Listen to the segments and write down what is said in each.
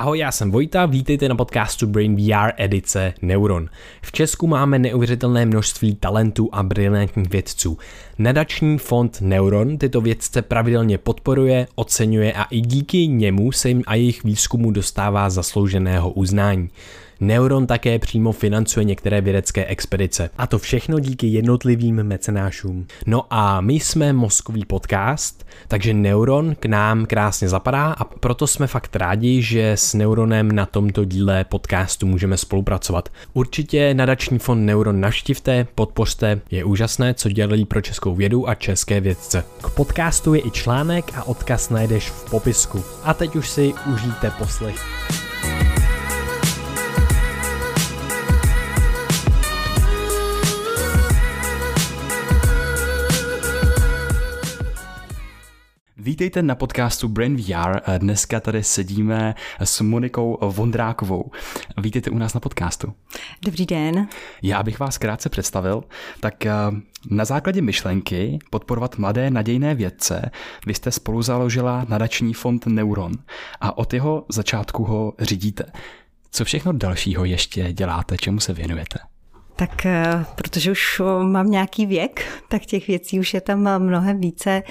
Ahoj, já jsem Vojta, vítejte na podcastu Brain VR edice Neuron. V Česku máme neuvěřitelné množství talentů a brilantních vědců. Nadační fond Neuron tyto vědce pravidelně podporuje, oceňuje a i díky němu se jim a jejich výzkumu dostává zaslouženého uznání. Neuron také přímo financuje některé vědecké expedice. A to všechno díky jednotlivým mecenášům. No a my jsme mozkový podcast, takže Neuron k nám krásně zapadá a proto jsme fakt rádi, že s Neuronem na tomto díle podcastu můžeme spolupracovat. Určitě nadační fond Neuron naštivte, podpořte, je úžasné, co dělají pro českou vědu a české vědce. K podcastu je i článek a odkaz najdeš v popisku. A teď už si užijte poslech. Vítejte na podcastu Brain VR. Dneska tady sedíme s Monikou Vondrákovou. Vítejte u nás na podcastu. Dobrý den. Já bych vás krátce představil. Tak eh, na základě myšlenky podporovat mladé nadějné vědce vy jste spolu založila nadační fond Neuron a od jeho začátku ho řídíte. Co všechno dalšího ještě děláte, čemu se věnujete? Tak eh, protože už mám nějaký věk, tak těch věcí už je tam mnohem více.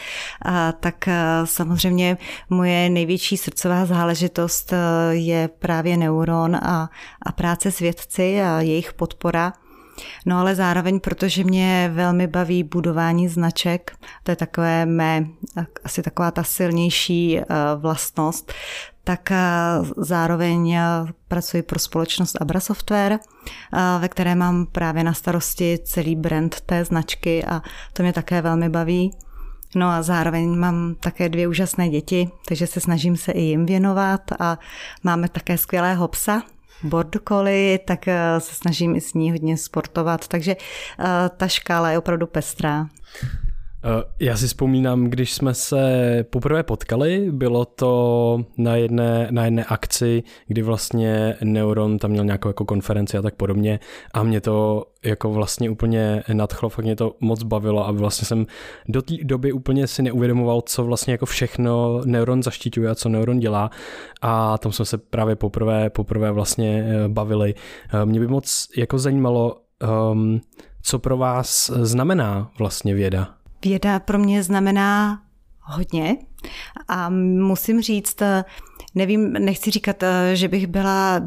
A tak eh, samozřejmě moje největší srdcová záležitost eh, je právě neuron a, a práce s vědci a jejich podpora. No ale zároveň, protože mě velmi baví budování značek, to je takové mé, asi taková ta silnější vlastnost, tak zároveň pracuji pro společnost Abra Software, ve které mám právě na starosti celý brand té značky a to mě také velmi baví. No a zároveň mám také dvě úžasné děti, takže se snažím se i jim věnovat a máme také skvělého psa, border collie, tak se snažím i s ní hodně sportovat, takže ta škála je opravdu pestrá. Eh, já si vzpomínám, když jsme se poprvé potkali, bylo to na jedné, na jedné akci, kdy vlastně Neuron tam měl nějakou jako konferenci a tak podobně a mě to jako vlastně úplně nadchlo, fakt mě to moc bavilo a vlastně jsem do té doby úplně si neuvědomoval, co vlastně jako všechno Neuron zaštiťuje a co Neuron dělá a tam jsme se právě poprvé, poprvé vlastně eh, bavili. Eh, mě by moc jako zajímalo, um, co pro vás znamená vlastně věda? Věda pro mě znamená hodně a musím říct, nevím, nechci říkat, že bych byla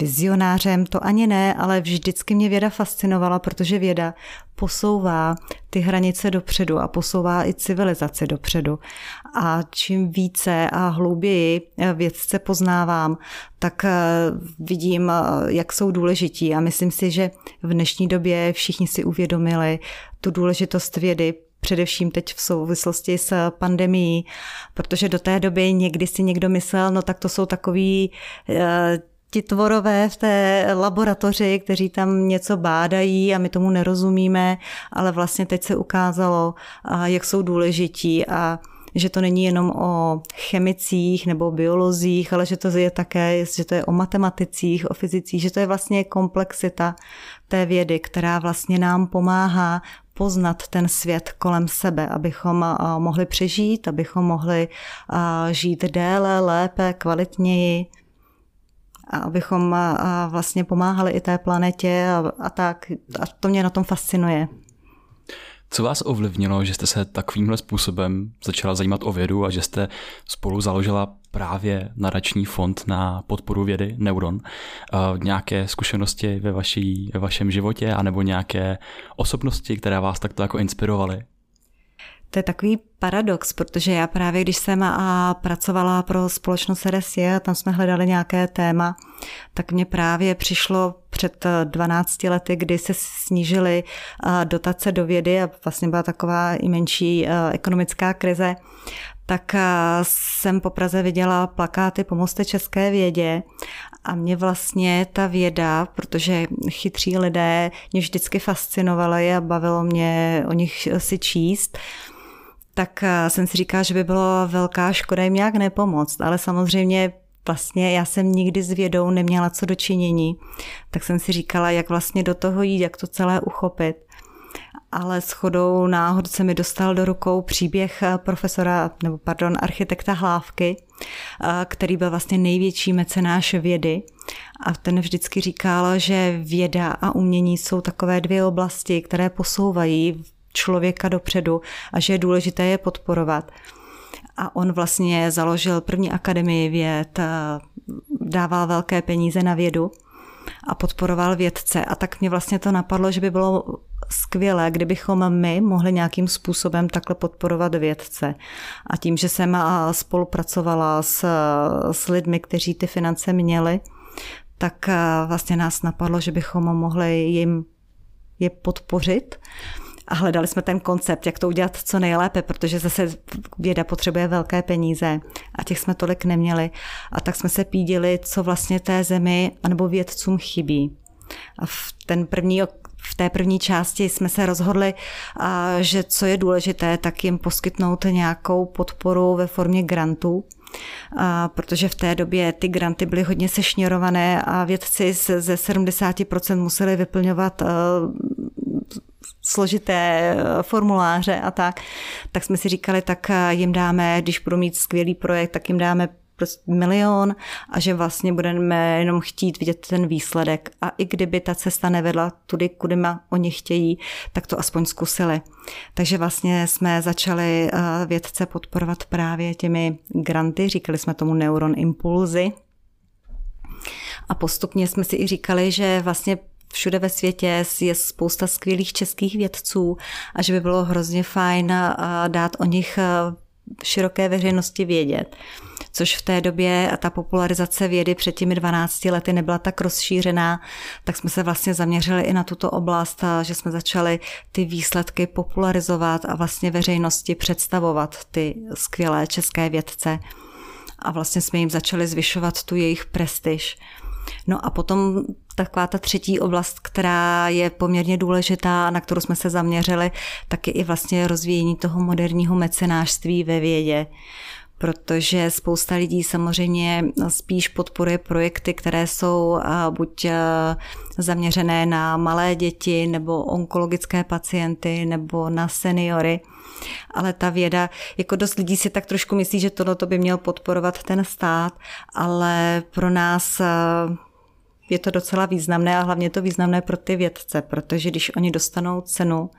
vizionářem, to ani ne, ale vždycky mě věda fascinovala, protože věda posouvá ty hranice dopředu a posouvá i civilizaci dopředu. A čím více a hlouběji vědce poznávám, tak vidím, jak jsou důležití a myslím si, že v dnešní době všichni si uvědomili tu důležitost vědy především teď v souvislosti s pandemií, protože do té doby někdy si někdo myslel, no tak to jsou takový eh, ti tvorové v té laboratoři, kteří tam něco bádají a my tomu nerozumíme, ale vlastně teď se ukázalo, jak jsou důležití a že to není jenom o chemicích nebo biolozích, ale že to je také, že to je o matematicích, o fyzicích, že to je vlastně komplexita té vědy, která vlastně nám pomáhá poznat ten svět kolem sebe, abychom mohli přežít, abychom mohli žít déle, lépe, kvalitněji a abychom vlastně pomáhali i té planetě a, a tak. A to mě na tom fascinuje. Co vás ovlivnilo, že jste se takovýmhle způsobem začala zajímat o vědu a že jste spolu založila právě nadační fond na podporu vědy Neuron? Uh, nějaké zkušenosti ve, vaší, ve vašem životě anebo nějaké osobnosti, které vás takto jako inspirovaly? To je takový paradox, protože já právě, když jsem a pracovala pro společnost RSI a tam jsme hledali nějaké téma, tak mě právě přišlo před 12 lety, kdy se snížily dotace do vědy a vlastně byla taková i menší ekonomická krize, tak jsem po Praze viděla plakáty Pomozte české vědě a mě vlastně ta věda, protože chytří lidé mě vždycky fascinovali a bavilo mě o nich si číst, tak eh, jsem si říkala, že by bylo velká škoda jim nějak nepomoct, ale samozřejmě vlastně já jsem nikdy s vědou neměla co dočinění, tak jsem si říkala, jak vlastně do toho jít, jak to celé uchopit. Ale s chodou náhod se mi dostal do rukou příběh eh, profesora, nebo pardon, architekta Hlávky, který byl vlastně největší mecenáš vědy. A ten vždycky říkal, že věda a umění jsou takové dvě oblasti, které posouvají člověka dopředu a že je důležité je podporovat. A on vlastně založil první akademii věd, dával velké peníze na vědu a podporoval vědce. A tak mě vlastně to napadlo, že by bylo skvělé, kdybychom my mohli nějakým způsobem takhle podporovat vědce. A tím, že jsem spolupracovala s, s lidmi, kteří ty finance měli, tak vlastně nás napadlo, že bychom mohli jim je podpořit a hledali jsme ten koncept, jak to udělat co nejlépe, protože zase věda potřebuje velké peníze a těch jsme tolik neměli. A tak jsme se pídili, co vlastně té zemi anebo vědcům chybí. A v, ten první, v té první části jsme se rozhodli, že co je důležité, tak jim poskytnout nějakou podporu ve formě grantů, a protože v té době ty granty byly hodně sešněrované a vědci ze 70% museli vyplňovat složité eh, formuláře a tak, tak jsme si říkali, tak eh, jim dáme, když budou mít skvělý projekt, tak jim dáme prostě milion a že vlastně budeme jenom chtít vidět ten výsledek. A i kdyby ta cesta nevedla tudy, kudy ma oni chtějí, tak to aspoň zkusili. Takže vlastně jsme začali eh, vědce podporovat právě těmi granty, říkali jsme tomu Neuron Impulzy, a postupně jsme si i říkali, že vlastně všude ve světě je spousta skvělých českých vědců a že by bylo hrozně fajn dát o nich široké veřejnosti vědět. Což v té době a ta popularizace vědy před těmi 12 lety nebyla tak rozšířená, tak jsme se vlastně zaměřili i na tuto oblast, že jsme začali ty výsledky popularizovat a vlastně veřejnosti představovat ty skvělé české vědce. A vlastně jsme jim začali zvyšovat tu jejich prestiž. No a potom taková ta třetí oblast, která je poměrně důležitá, na kterou jsme se zaměřili, tak je i vlastně rozvíjení toho moderního mecenářství ve vědě protože spousta lidí samozřejmě spíš podporuje projekty, které jsou buď zaměřené na malé děti nebo onkologické pacienty nebo na seniory. Ale ta věda, jako dost lidí si tak trošku myslí, že tohle by měl podporovat ten stát, ale pro nás je to docela významné a hlavně to významné pro ty vědce, protože když oni dostanou cenu,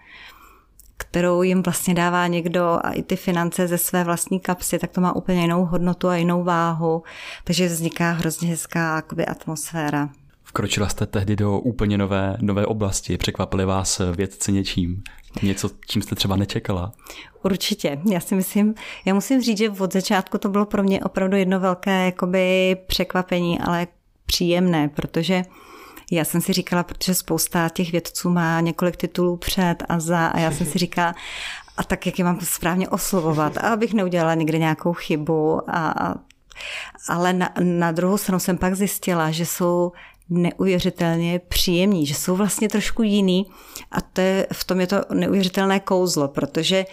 kterou jim vlastně dává někdo a i ty finance ze své vlastní kapsy, tak to má úplně jinou hodnotu a jinou váhu, takže vzniká hrozně hezká jakoby, atmosféra. Vkročila jste tehdy do úplně nové, nové oblasti, překvapili vás vědci něčím? Něco, čím jste třeba nečekala? Určitě. Já si myslím, já musím říct, že od začátku to bylo pro mě opravdu jedno velké jakoby, překvapení, ale příjemné, protože já jsem si říkala, protože spousta těch vědců má několik titulů před a za a já jsem si říkala, a tak jak je mám správně oslovovat, a abych neudělala někde nějakou chybu. A, ale na, na druhou stranu jsem pak zjistila, že jsou neuvěřitelně příjemní, že jsou vlastně trošku jiný a to je, v tom je to neuvěřitelné kouzlo, protože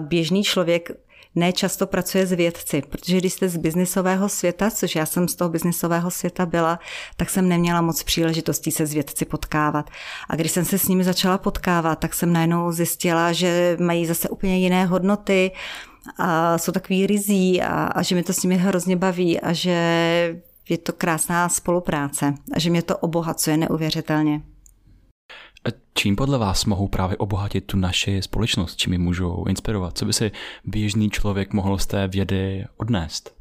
běžný člověk ne často pracuje s vědci, protože když jste z biznisového světa, což já jsem z toho biznisového světa byla, tak jsem neměla moc příležitostí se s vědci potkávat. A když jsem se s nimi začala potkávat, tak jsem najednou zjistila, že mají zase úplně jiné hodnoty, a jsou takový rizí a, a že mi to s nimi hrozně baví a že je to krásná spolupráce a že mě to obohacuje neuvěřitelně. Čím podle vás mohou právě obohatit tu naši společnost? Čím ji můžou inspirovat? Co by si běžný člověk mohl z té vědy odnést?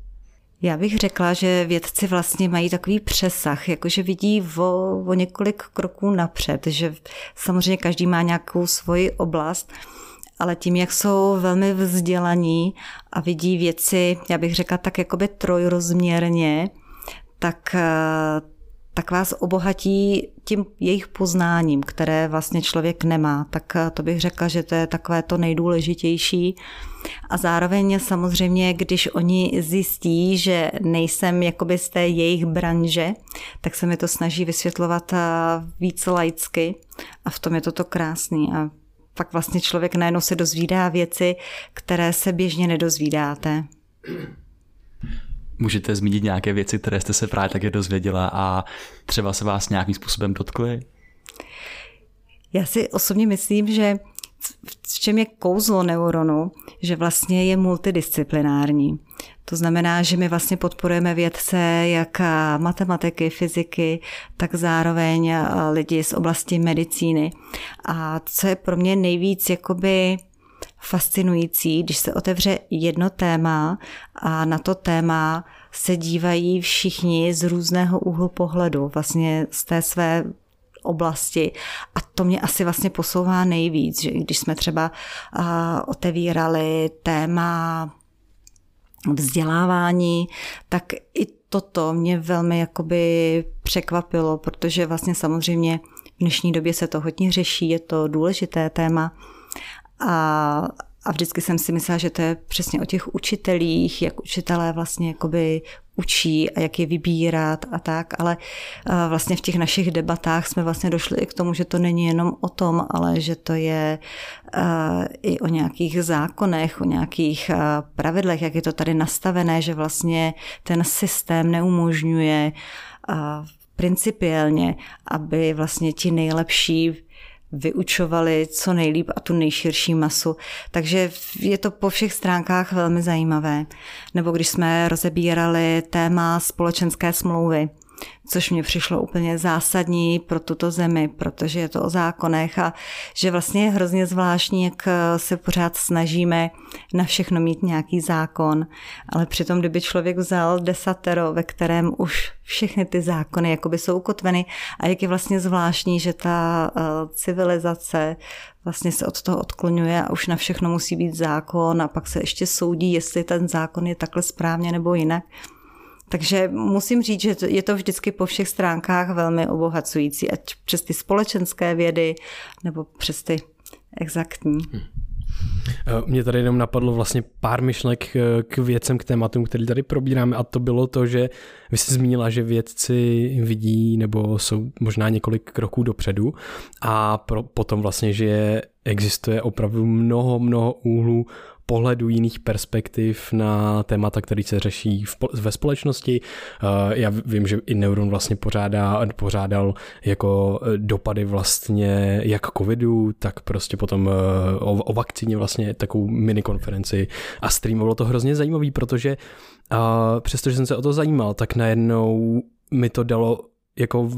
Já bych řekla, že vědci vlastně mají takový přesah, jakože vidí o, o několik kroků napřed, že samozřejmě každý má nějakou svoji oblast, ale tím, jak jsou velmi vzdělaní a vidí věci, já bych řekla tak jakoby trojrozměrně, tak tak vás obohatí tím jejich poznáním, které vlastně člověk nemá. Tak eh, to bych řekla, že to je takové to nejdůležitější. A zároveň samozřejmě, když oni zjistí, že nejsem jakoby z té jejich branže, tak se mi to snaží vysvětlovat eh, víc laicky a v tom je to to krásný. A pak vlastně člověk najednou se dozvídá věci, které se běžně nedozvídáte. Můžete zmínit nějaké věci, které jste se právě také dozvěděla a třeba se vás nějakým způsobem dotkly? Já si osobně myslím, že v čem je kouzlo neuronu, že vlastně je multidisciplinární. To znamená, že my vlastně podporujeme vědce jak matematiky, fyziky, tak zároveň lidi z oblasti medicíny. A co je pro mě nejvíc jakoby fascinující, když se otevře jedno téma a na to téma se dívají všichni z různého úhlu pohledu, vlastně z té své oblasti. A to mě asi vlastně posouvá nejvíc, že když jsme třeba otevírali téma vzdělávání, tak i toto mě velmi jakoby překvapilo, protože vlastně samozřejmě v dnešní době se to hodně řeší, je to důležité téma. A, a vždycky jsem si myslela, že to je přesně o těch učitelích, jak učitelé vlastně jakoby učí a jak je vybírat a tak, ale vlastně v těch našich debatách jsme vlastně došli i k tomu, že to není jenom o tom, ale že to je i o nějakých zákonech, o nějakých pravidlech, jak je to tady nastavené, že vlastně ten systém neumožňuje principiálně, aby vlastně ti nejlepší vyučovali co nejlíp a tu nejširší masu. Takže je to po všech stránkách velmi zajímavé. Nebo když jsme rozebírali téma společenské smlouvy, což mě přišlo úplně zásadní pro tuto zemi, protože je to o zákonech a že vlastně je hrozně zvláštní, jak se pořád snažíme na všechno mít nějaký zákon, ale přitom, kdyby člověk vzal desatero, ve kterém už všechny ty zákony jakoby jsou ukotveny a jak je vlastně zvláštní, že ta eh, civilizace vlastně se od toho odklonuje a už na všechno musí být zákon a pak se ještě soudí, jestli ten zákon je takhle správně nebo jinak. Takže musím říct, že je to vždycky po všech stránkách velmi obohacující, ať přes ty společenské vědy nebo přes ty exaktní. Hmm. Mě tady jenom napadlo vlastně pár myšlenek eh, k věcem, k tématům, který tady probíráme a to bylo to, že vy jste zmínila, že vědci vidí nebo jsou možná několik kroků dopředu a pro, potom vlastně, že existuje opravdu mnoho, mnoho úhlů pohledu jiných perspektiv na témata, které se řeší v, ve společnosti. Eh, já vím, že i Neuron vlastně pořádá, pořádal jako eh, dopady vlastně jak covidu, tak prostě potom eh, o, o vakcíně vlastně takovou minikonferenci a streamovalo to hrozně zajímavý, protože přestože jsem se o to zajímal, tak najednou mi to dalo jako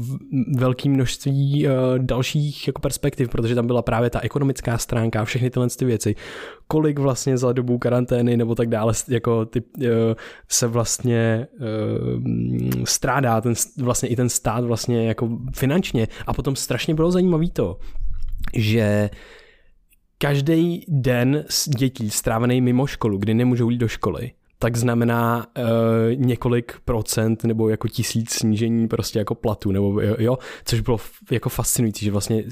velké množství uh, dalších jako perspektiv, protože tam byla právě ta ekonomická stránka a všechny tyhle ty věci. Kolik vlastně za dobu karantény nebo tak dále jako ty, uh, se vlastně uh, strádá ten, vlastně i ten stát vlastně jako finančně a potom strašně bylo zajímavé to, že každý den dětí strávený mimo školu, kdy nemůžou jít do školy, tak znamená uh, několik procent nebo jako tisíc snížení prostě jako platu, nebo jo, jo, což bylo jako fascinující, že vlastně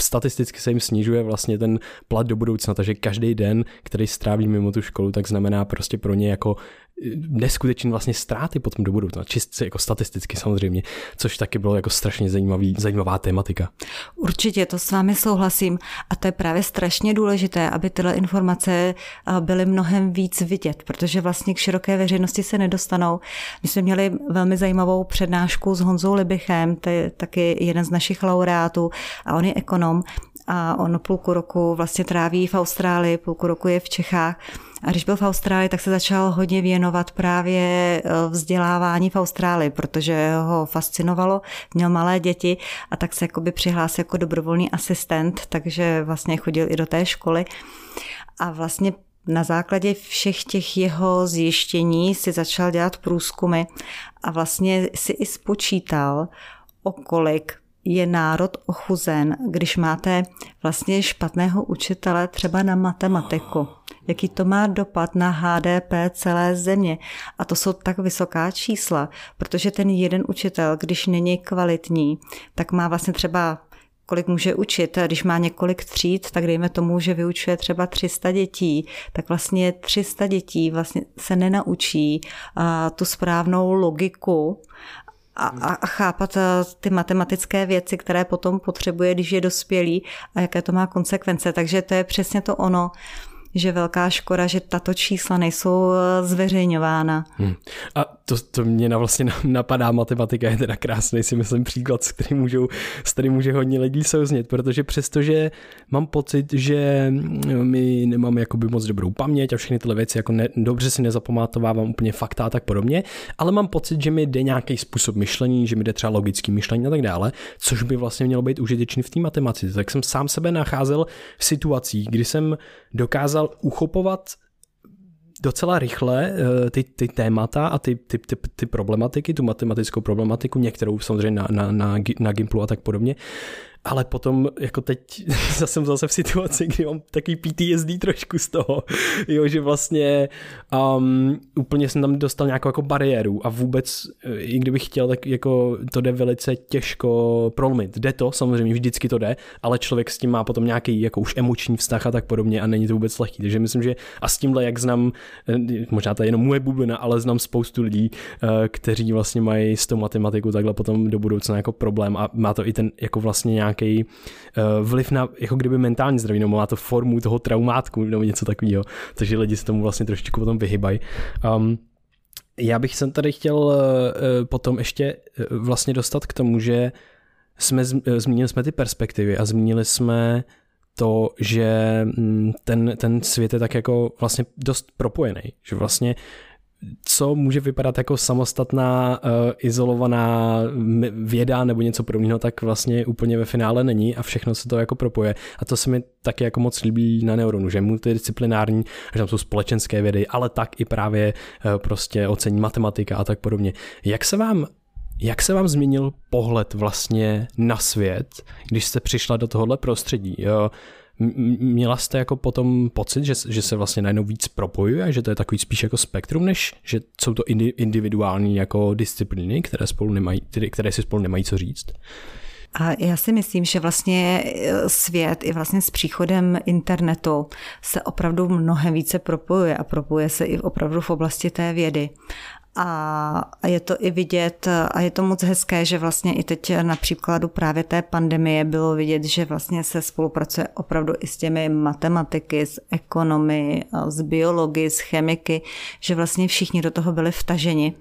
statisticky se jim snižuje vlastně ten plat do budoucna, takže každý den, který stráví mimo tu školu, tak znamená prostě pro ně jako neskutečné vlastně ztráty potom do budoucna, čistě jako statisticky samozřejmě, což taky bylo jako strašně zajímavý, zajímavá tématika. Určitě, to s vámi souhlasím a to je právě strašně důležité, aby tyhle informace byly mnohem víc vidět, protože vlastně k široké veřejnosti se nedostanou. My jsme měli velmi zajímavou přednášku s Honzou Libichem, to je taky jeden z našich laureátů a on je ekonom a on půlku roku vlastně tráví v Austrálii, půlku roku je v Čechách a když byl v Austrálii, tak se začal hodně věnovat právě eh, vzdělávání v Austrálii, protože ho fascinovalo, měl malé děti a tak se jakoby přihlásil jako dobrovolný asistent, takže vlastně chodil i do té školy. A vlastně na základě všech těch jeho zjištění si začal dělat průzkumy a vlastně si i spočítal, o kolik je národ ochuzen, když máte vlastně špatného učitele třeba na matematiku jaký to má dopad na HDP celé země. A to jsou tak vysoká čísla, protože ten jeden učitel, když není kvalitní, tak má vlastně třeba kolik může učit. Když má několik tříd, tak dejme tomu, že vyučuje třeba 300 dětí, tak vlastně 300 dětí vlastně se nenaučí tu správnou logiku a, a chápat ty matematické věci, které potom potřebuje, když je dospělý a jaké to má konsekvence. Takže to je přesně to ono, že velká škoda, že tato čísla nejsou eh, zveřejňována. Hmm. A to, to mě na vlastně napadá, matematika je teda krásný, si myslím, příklad, s kterým, můžou, s kterým může hodně lidí souznět, protože přestože mám pocit, že my nemáme jakoby moc dobrou paměť a všechny tyhle věci, jako ne, dobře si nezapamatovávám úplně fakta a tak podobně, ale mám pocit, že mi jde nějaký způsob myšlení, že mi jde třeba logický myšlení a tak dále, což by vlastně mělo být užitečný v té matematice. Tak jsem sám sebe nacházel v situacích, kdy jsem dokázal uchopovat docela rychle eh, ty, ty témata a ty, ty, ty, ty problematiky, tu matematickou problematiku, některou samozřejmě na, na, na, na Gimplu a tak podobně, ale potom jako teď jsem zase v situaci, kdy mám takový PTSD trošku z toho, jo, že vlastně um, úplně jsem tam dostal nějakou jako bariéru a vůbec, i kdybych chtěl, tak jako to jde velice těžko prolomit. Jde to, samozřejmě vždycky to jde, ale člověk s tím má potom nějaký jako už emoční vztah a tak podobně a není to vůbec lehký. Takže myslím, že a s tímhle, jak znám, eh, možná to je jenom moje bublina, ale znám spoustu lidí, eh, kteří vlastně mají s tou matematikou takhle potom do budoucna jako problém a má to i ten jako vlastně nějak nějaký uh, vliv na jako kdyby mentální zdraví, nebo má to formu toho traumátku nebo něco takového, takže lidi se tomu vlastně trošičku potom vyhybají. Um, já bych se tady chtěl uh, potom ještě uh, vlastně dostat k tomu, že jsme zmínili jsme ty perspektivy a zmínili jsme to, že mm, ten, ten svět je tak jako vlastně dost propojený, že vlastně co může vypadat jako samostatná, uh, izolovaná věda nebo něco podobného, tak vlastně úplně ve finále není a všechno se to jako propoje. A to se mi taky jako moc líbí na Neuronu, že multidisciplinární, že tam jsou společenské vědy, ale tak i právě uh, prostě ocení matematika a tak podobně. Jak se vám jak se vám změnil pohled vlastně na svět, když jste přišla do tohohle prostředí? Jo? Měla jste jako potom pocit, že, že se vlastně najednou víc propojuje, že to je takový spíš jako spektrum, než že jsou to individuální jako disciplíny, které, spolu nemají, které si spolu nemají co říct? A já si myslím, že vlastně e, svět i vlastně s příchodem internetu se opravdu mnohem více propojuje a propojuje se i opravdu v oblasti té vědy. A, je to i vidět a je to moc hezké, že vlastně i teď na příkladu právě té pandemie bylo vidět, že vlastně se spolupracuje opravdu i s těmi matematiky, s ekonomy, s biology, s chemiky, že vlastně všichni do toho byli vtaženi.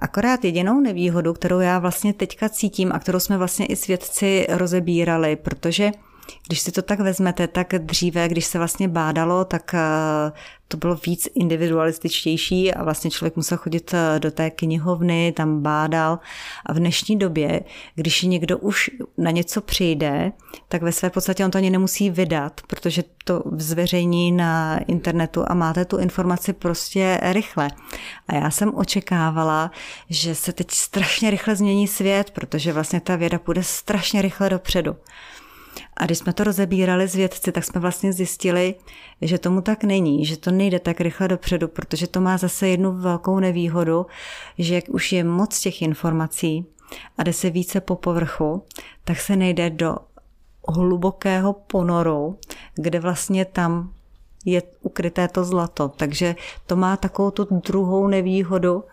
Akorát jedinou nevýhodu, kterou já vlastně teďka cítím a kterou jsme vlastně i svědci rozebírali, protože když si to tak vezmete, tak dříve, když se vlastně bádalo, tak to bylo víc individualističtější a vlastně člověk musel chodit eh, do té knihovny, tam bádal. A v dnešní době, když někdo už na něco přijde, tak ve své podstatě on to ani nemusí vydat, protože to zveřejní na internetu a máte tu informaci prostě rychle. A já jsem očekávala, že se teď strašně rychle změní svět, protože vlastně ta věda půjde strašně rychle dopředu. A když jsme to rozebírali s vědci, tak jsme vlastně zjistili, že tomu tak není, že to nejde tak rychle dopředu, protože to má zase jednu velkou nevýhodu, že jak už je moc těch informací a jde se více po povrchu, tak se nejde do hlubokého ponoru, kde vlastně tam je ukryté to zlato. Takže to má takovou tu druhou nevýhodu.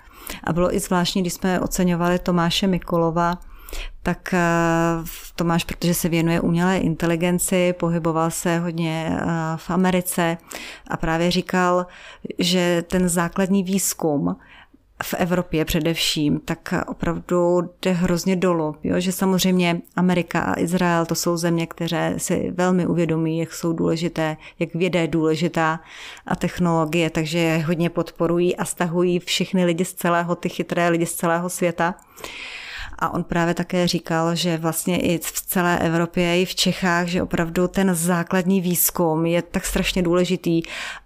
A bylo i zvláštní, když jsme oceňovali Tomáše Mikolova, tak eh, Tomáš, protože se věnuje umělé inteligenci, pohyboval se hodně eh, v Americe a právě říkal, že ten základní výzkum v Evropě především, tak opravdu jde hrozně dolů. Jo? Že samozřejmě Amerika a Izrael to jsou země, které si velmi uvědomí, jak jsou důležité, jak věda je důležitá a technologie, takže je hodně podporují a stahují všechny lidi z celého, ty chytré lidi z celého světa. A on právě také říkal, že vlastně i v celé Evropě, i v Čechách, že opravdu ten základní výzkum je tak strašně důležitý,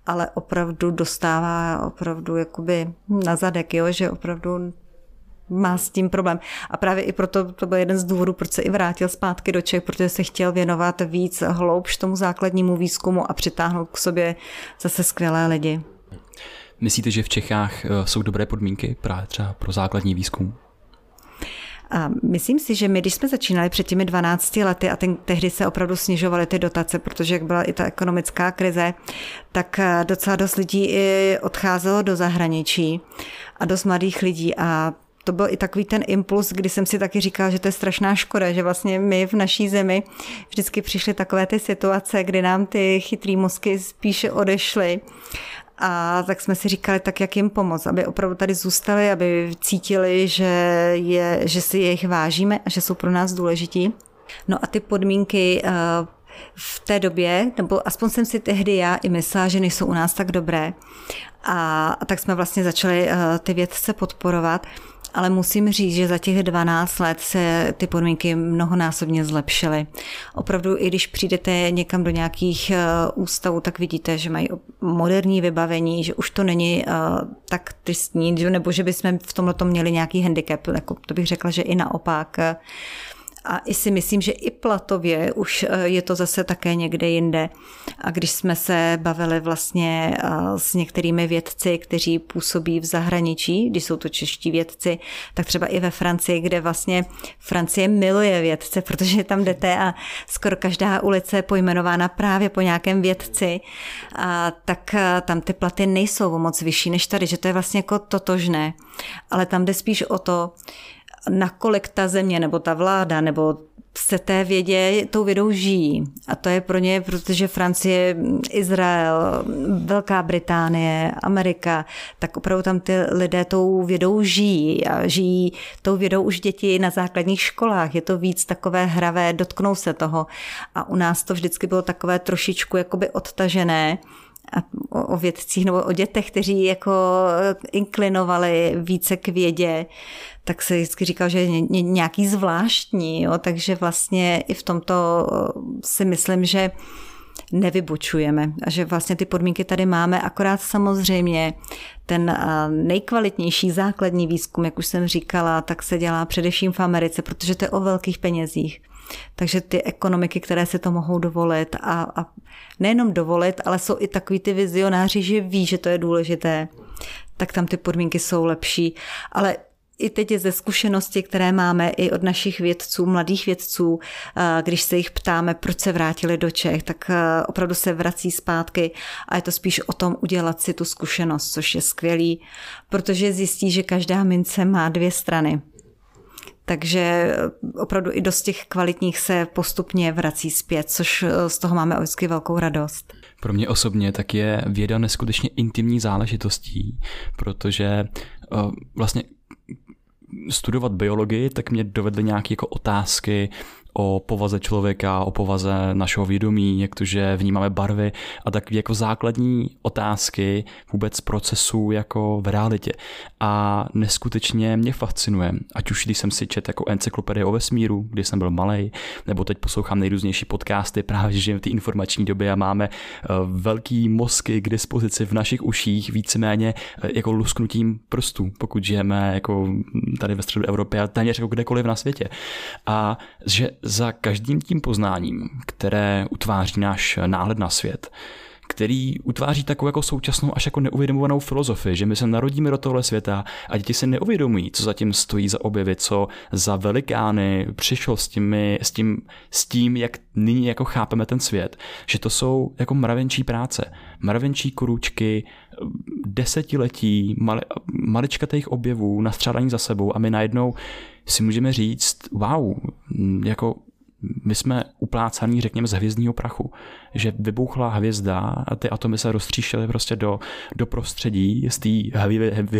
ale opravdu dostává opravdu jakoby na zadek, jo? že opravdu má s tím problém. A právě i proto to byl jeden z důvodů, proč se i vrátil zpátky do Čech, protože se chtěl věnovat víc hloubš tomu základnímu výzkumu a přitáhnout k sobě zase skvělé lidi. Myslíte, že v Čechách eh, jsou dobré podmínky právě třeba pro základní výzkum? A myslím si, že my, když jsme začínali před těmi 12 lety a ten, tehdy se opravdu snižovaly ty dotace, protože jak byla i ta ekonomická krize, tak eh, docela dost lidí i odcházelo do zahraničí a dost mladých lidí. A to byl i takový ten impuls, kdy jsem si taky říkala, že to je strašná škoda, že vlastně my v naší zemi vždycky přišly takové ty situace, kdy nám ty chytrý mozky spíše odešly a tak jsme si říkali, tak jak jim pomoct, aby opravdu tady zůstali, aby cítili, že, je, že si jejich vážíme a že jsou pro nás důležití. No a ty podmínky eh, v té době, nebo aspoň jsem si tehdy já i myslela, že nejsou u nás tak dobré. A, tak jsme vlastně začali uh, ty vědce podporovat. Ale musím říct, že za těch 12 let se ty podmínky mnohonásobně zlepšily. Opravdu, i když přijdete někam do nějakých uh, ústavů, tak vidíte, že mají moderní vybavení, že už to není uh, tak tristní, nebo že bychom v tomhle měli nějaký handicap. Jako, to bych řekla, že i naopak. A i si myslím, že i platově už eh, je to zase také někde jinde. A když jsme se bavili vlastně eh, s některými vědci, kteří působí v zahraničí, když jsou to čeští vědci, tak třeba i ve Francii, kde vlastně Francie miluje vědce, protože tam jdete a skoro každá ulice je pojmenována právě po nějakém vědci, a tak eh, tam ty platy nejsou moc vyšší než tady, že to je vlastně jako totožné. Ale tam jde spíš o to, nakolik ta země nebo ta vláda nebo se té vědě, tou vědou žijí. A to je pro ně, protože Francie, Izrael, Velká Británie, Amerika, tak opravdu tam ty lidé tou vědou žijí a žijí tou vědou už děti na základních školách. Je to víc takové hravé, dotknou se toho. A u nás to vždycky bylo takové trošičku jakoby odtažené a o vědcích nebo o dětech, kteří jako inklinovali více k vědě, tak se vždycky říkal, že je nějaký zvláštní, jo? takže vlastně i v tomto si myslím, že nevybočujeme a že vlastně ty podmínky tady máme, akorát samozřejmě ten nejkvalitnější základní výzkum, jak už jsem říkala, tak se dělá především v Americe, protože to je o velkých penězích. Takže ty ekonomiky, které si to mohou dovolit a, a nejenom dovolit, ale jsou i takový ty vizionáři, že ví, že to je důležité, tak tam ty podmínky jsou lepší. Ale i teď ze zkušenosti, které máme i od našich vědců, mladých vědců, když se jich ptáme, proč se vrátili do Čech, tak opravdu se vrací zpátky a je to spíš o tom udělat si tu zkušenost, což je skvělý, protože zjistí, že každá mince má dvě strany. Takže opravdu i dost těch kvalitních se postupně vrací zpět, což z toho máme vždycky velkou radost. Pro mě osobně tak je věda neskutečně intimní záležitostí, protože vlastně studovat biologii, tak mě dovedly nějaké jako otázky o povaze člověka, o povaze našeho vědomí, jak to, že vnímáme barvy a tak jako základní otázky vůbec procesu jako v realitě. A neskutečně mě fascinuje, ať už když jsem si čet jako encyklopedie o vesmíru, když jsem byl malý, nebo teď poslouchám nejrůznější podcasty, právě že v té informační době a máme eh, velký mozky k dispozici v našich uších, víceméně eh, jako lusknutím prstů, pokud žijeme jako tady ve středu Evropy a téměř jako kdekoliv na světě. A že za každým tím poznáním, které utváří náš náhled na svět, který utváří takovou jako současnou až jako neuvědomovanou filozofii, že my se narodíme do tohle světa a děti se neuvědomují, co zatím stojí za objevy, co za velikány přišlo s, těmi, s, tím, s tím, jak nyní jako chápeme ten svět, že to jsou jako mravenčí práce, mravenčí korůčky, desetiletí mali, maličkatých objevů nastřádaní za sebou a my najednou si můžeme říct, wow, jako my jsme uplácaný, řekněme, z hvězdního prachu, že vybuchla hvězda a ty atomy se roztříšily prostě do, do prostředí z té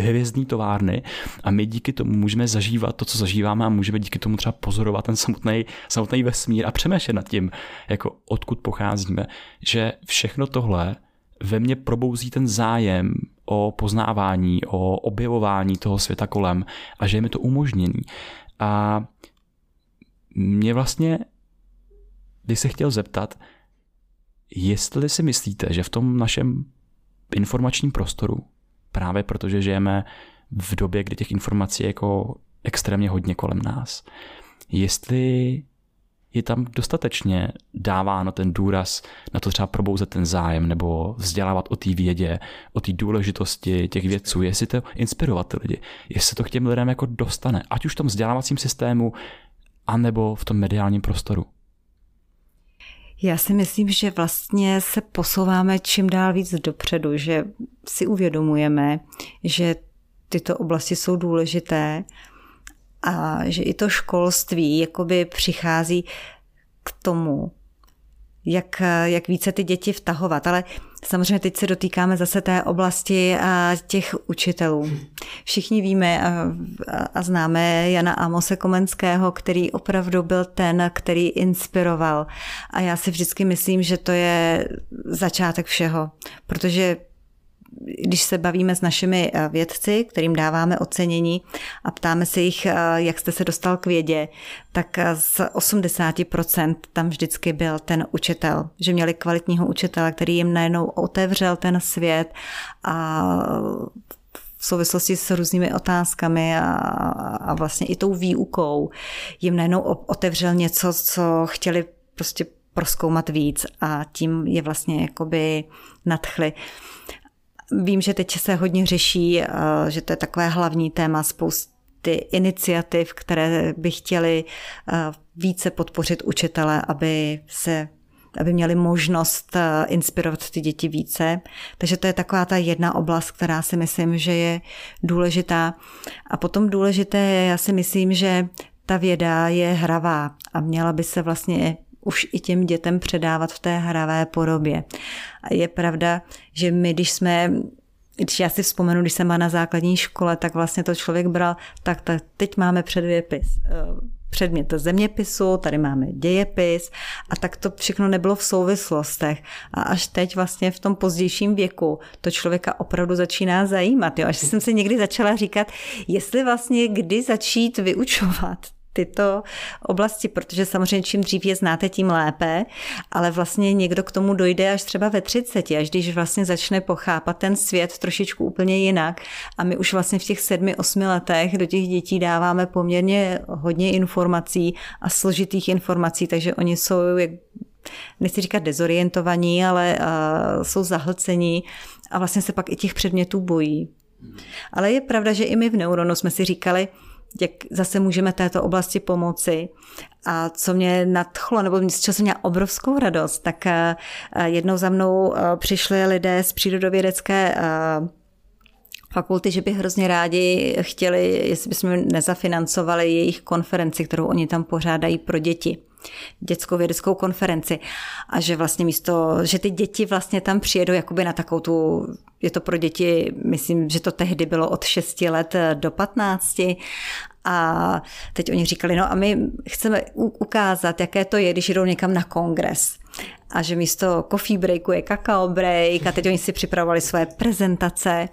hvězdní továrny a my díky tomu můžeme zažívat to, co zažíváme a můžeme díky tomu třeba pozorovat ten samotný, samotný vesmír a přemýšlet nad tím, jako odkud pocházíme, že všechno tohle ve mně probouzí ten zájem o poznávání, o objevování toho světa kolem a že je mi to umožněný. A mě vlastně, když se chtěl zeptat, jestli si myslíte, že v tom našem informačním prostoru, právě protože žijeme v době, kdy těch informací je jako extrémně hodně kolem nás, jestli je tam dostatečně dáváno ten důraz na to třeba probouzet ten zájem nebo vzdělávat o té vědě, o té důležitosti těch vědců, jestli to inspirovat ty lidi, jestli to k těm lidem jako dostane, ať už v tom vzdělávacím systému, anebo v tom mediálním prostoru. Já si myslím, že vlastně se posouváme čím dál víc dopředu, že si uvědomujeme, že tyto oblasti jsou důležité a že i to školství jakoby přichází k tomu, jak, jak více ty děti vtahovat. Ale samozřejmě teď se dotýkáme zase té oblasti a těch učitelů. Všichni víme a, a známe Jana Amose Komenského, který opravdu byl ten, který inspiroval. A já si vždycky myslím, že to je začátek všeho, protože když se bavíme s našimi eh, vědci, kterým dáváme ocenění a ptáme se jich, eh, jak jste se dostal k vědě, tak eh, z 80% tam vždycky byl ten učitel, že měli kvalitního učitele, který jim najednou otevřel ten svět a v souvislosti s různými otázkami a, a vlastně i tou výukou jim najednou otevřel něco, co chtěli prostě proskoumat víc a tím je vlastně jakoby nadchli. Vím, že teď se hodně řeší, eh, že to je takové hlavní téma spousty iniciativ, které by chtěli eh, více podpořit učitele, aby se aby měli možnost eh, inspirovat ty děti více. Takže to je taková ta jedna oblast, která si myslím, že je důležitá. A potom důležité je, já si myslím, že ta věda je hravá a měla by se vlastně už i těm dětem předávat v té hravé podobě. Je pravda, že my, když jsme když já si vzpomenu, když jsem byla na základní škole, tak vlastně to člověk bral, tak, tak teď máme předvěpis, eh, předmět zeměpisu, tady máme dějepis a tak to všechno nebylo v souvislostech. A až teď vlastně v tom pozdějším věku to člověka opravdu začíná zajímat. Jo? Až jsem si někdy začala říkat, jestli vlastně kdy začít vyučovat tyto oblasti, protože samozřejmě čím dřív je znáte, tím lépe, ale vlastně někdo k tomu dojde až třeba ve 30, až když vlastně začne pochápat ten svět trošičku úplně jinak a my už vlastně v těch sedmi, osmi letech do těch dětí dáváme poměrně hodně informací a složitých informací, takže oni jsou jak nechci říkat dezorientovaní, ale uh, jsou zahlcení a vlastně se pak i těch předmětů bojí. Ale je pravda, že i my v Neuronu jsme si říkali, jak zase můžeme této oblasti pomoci. A co mě nadchlo, nebo z čeho jsem měla obrovskou radost, tak eh, jednou za mnou eh, přišli lidé z přírodovědecké eh, fakulty, že by hrozně rádi chtěli, jestli bychom nezafinancovali jejich konferenci, kterou oni tam pořádají pro děti dětskou vědeckou konferenci a že vlastně místo, že ty děti vlastně tam přijedou jakoby na takovou tu, je to pro děti, myslím, že to tehdy bylo od 6 let do 15 a teď oni říkali, no a my chceme ukázat, jaké to je, když jdou někam na kongres a že místo coffee breaku je kakao break a teď oni si připravovali své prezentace.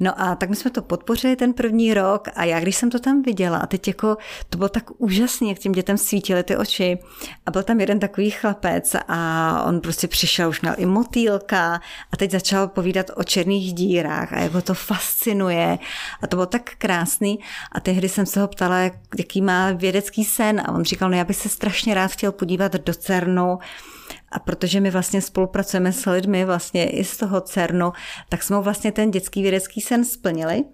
No a tak my jsme to podpořili ten první rok a já, když jsem to tam viděla a teď jako to bylo tak úžasné, jak těm dětem svítily ty oči. A byl tam jeden takový chlapec a on prostě přišel, už měl i motýlka a teď začal povídat o černých dírách a jak ho to fascinuje. A to bylo tak krásný. A tehdy jsem se ho ptala, jaký má vědecký sen a on říkal, no já bych se strašně rád chtěl podívat do CERNu a protože my vlastně spolupracujeme s lidmi vlastně i z toho CERNu, tak jsme vlastně ten dětský vědecký sen splnili.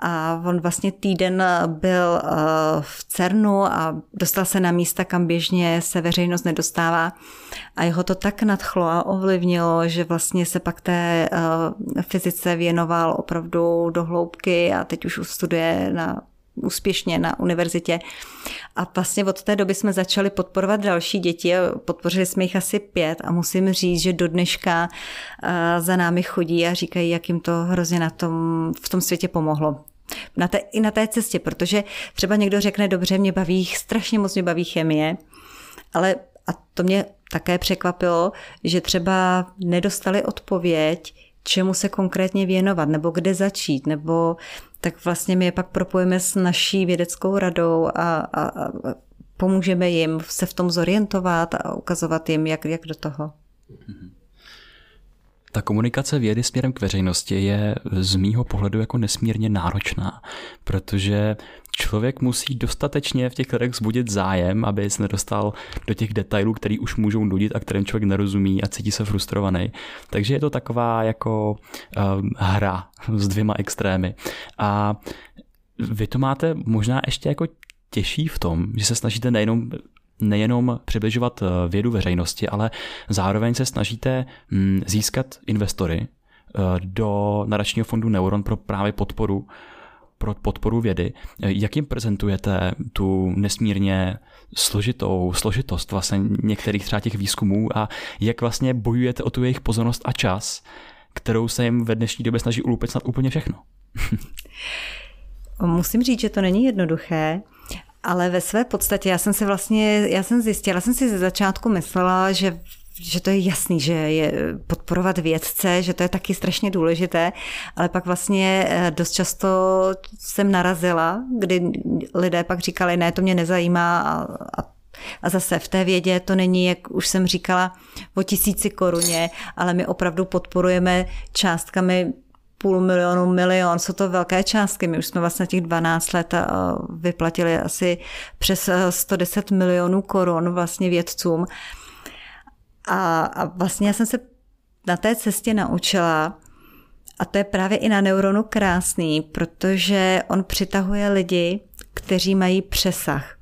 A on vlastně týden byl eh, v CERNu a dostal se na místa, kam běžně se veřejnost nedostává. A jeho to tak nadchlo a ovlivnilo, že vlastně se pak té eh, fyzice věnoval opravdu do hloubky a teď už studuje na úspěšně na univerzitě. A vlastně od té doby jsme začali podporovat další děti. Podpořili jsme jich asi pět a musím říct, že do dneška eh, za námi chodí a říkají, jak jim to hrozně na tom, v tom světě pomohlo. Na té, I na té cestě, protože třeba někdo řekne, dobře, mě baví, strašně moc mě baví chemie, ale a to mě také překvapilo, že třeba nedostali odpověď, čemu se konkrétně věnovat, nebo kde začít, nebo tak vlastně my je pak propojíme s naší vědeckou radou a, a, a pomůžeme jim se v tom zorientovat a ukazovat jim, jak, jak do toho. Ta komunikace vědy směrem k veřejnosti je z mýho pohledu jako nesmírně náročná, protože člověk musí dostatečně v těch lidech vzbudit zájem, aby se nedostal do těch detailů, který už můžou nudit a kterým člověk nerozumí a cítí se frustrovaný. Takže je to taková jako um, hra s dvěma extrémy. A vy to máte možná ještě jako těžší v tom, že se snažíte nejenom nejenom přibližovat eh, vědu veřejnosti, ale zároveň se snažíte hm, získat investory eh, do nadačního fondu Neuron pro právě podporu pro podporu vědy. Jak jim prezentujete tu nesmírně složitou složitost vlastně některých třeba těch výzkumů a jak vlastně bojujete o tu jejich pozornost a čas, kterou se jim ve dnešní době snaží ulupit snad úplně všechno? Musím říct, že to není jednoduché. Ale ve své podstatě já jsem si vlastně, já jsem zjistila, jsem si ze začátku myslela, že že to je jasný, že je podporovat vědce, že to je taky strašně důležité, ale pak vlastně eh, dost často jsem narazila, kdy lidé pak říkali, ne, to mě nezajímá a, a a zase v té vědě to není, jak už jsem říkala, o tisíci koruně, ale my opravdu podporujeme částkami půl milionu, milion, jsou to velké částky. My už jsme vlastně těch 12 let eh, vyplatili asi přes 110 milionů korun vlastně vědcům. A, a vlastně já jsem se na té cestě naučila, a to je právě i na neuronu krásný, protože on přitahuje lidi, kteří mají přesah.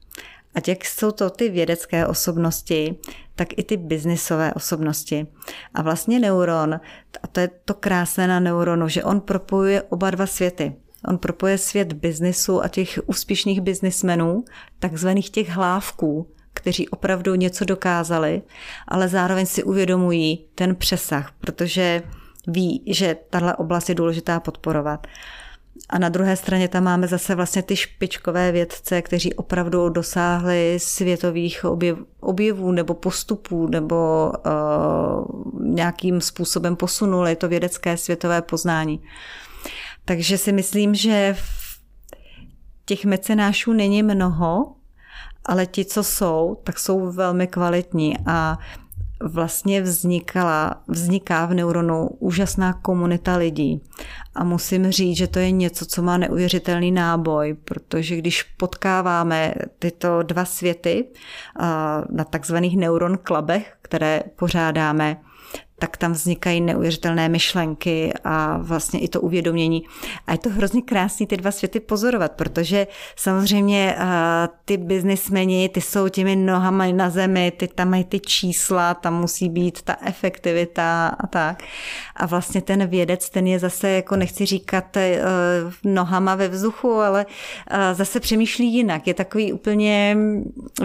Ať jak jsou to ty vědecké osobnosti, tak i ty biznisové osobnosti. A vlastně neuron, a to je to krásné na neuronu, že on propojuje oba dva světy. On propojuje svět biznisu a těch úspěšných biznismenů, takzvaných těch hlávků, kteří opravdu něco dokázali, ale zároveň si uvědomují ten přesah, protože ví, že tahle oblast je důležitá podporovat. A na druhé straně tam máme zase vlastně ty špičkové vědce, kteří opravdu dosáhli světových objev, objevů nebo postupů nebo uh, nějakým způsobem posunuli to vědecké světové poznání. Takže si myslím, že těch mecenášů není mnoho, ale ti, co jsou, tak jsou velmi kvalitní a vlastně vznikala, vzniká v neuronu úžasná komunita lidí. A musím říct, že to je něco, co má neuvěřitelný náboj, protože když potkáváme tyto dva světy na takzvaných neuron klubech, které pořádáme, tak tam vznikají neuvěřitelné myšlenky a vlastně i to uvědomění. A je to hrozně krásný ty dva světy pozorovat, protože samozřejmě ty biznismeni, ty jsou těmi nohama na zemi, ty tam mají ty čísla, tam musí být ta efektivita a tak. A vlastně ten vědec, ten je zase, jako nechci říkat e, nohama ve vzduchu, ale e, zase přemýšlí jinak. Je takový úplně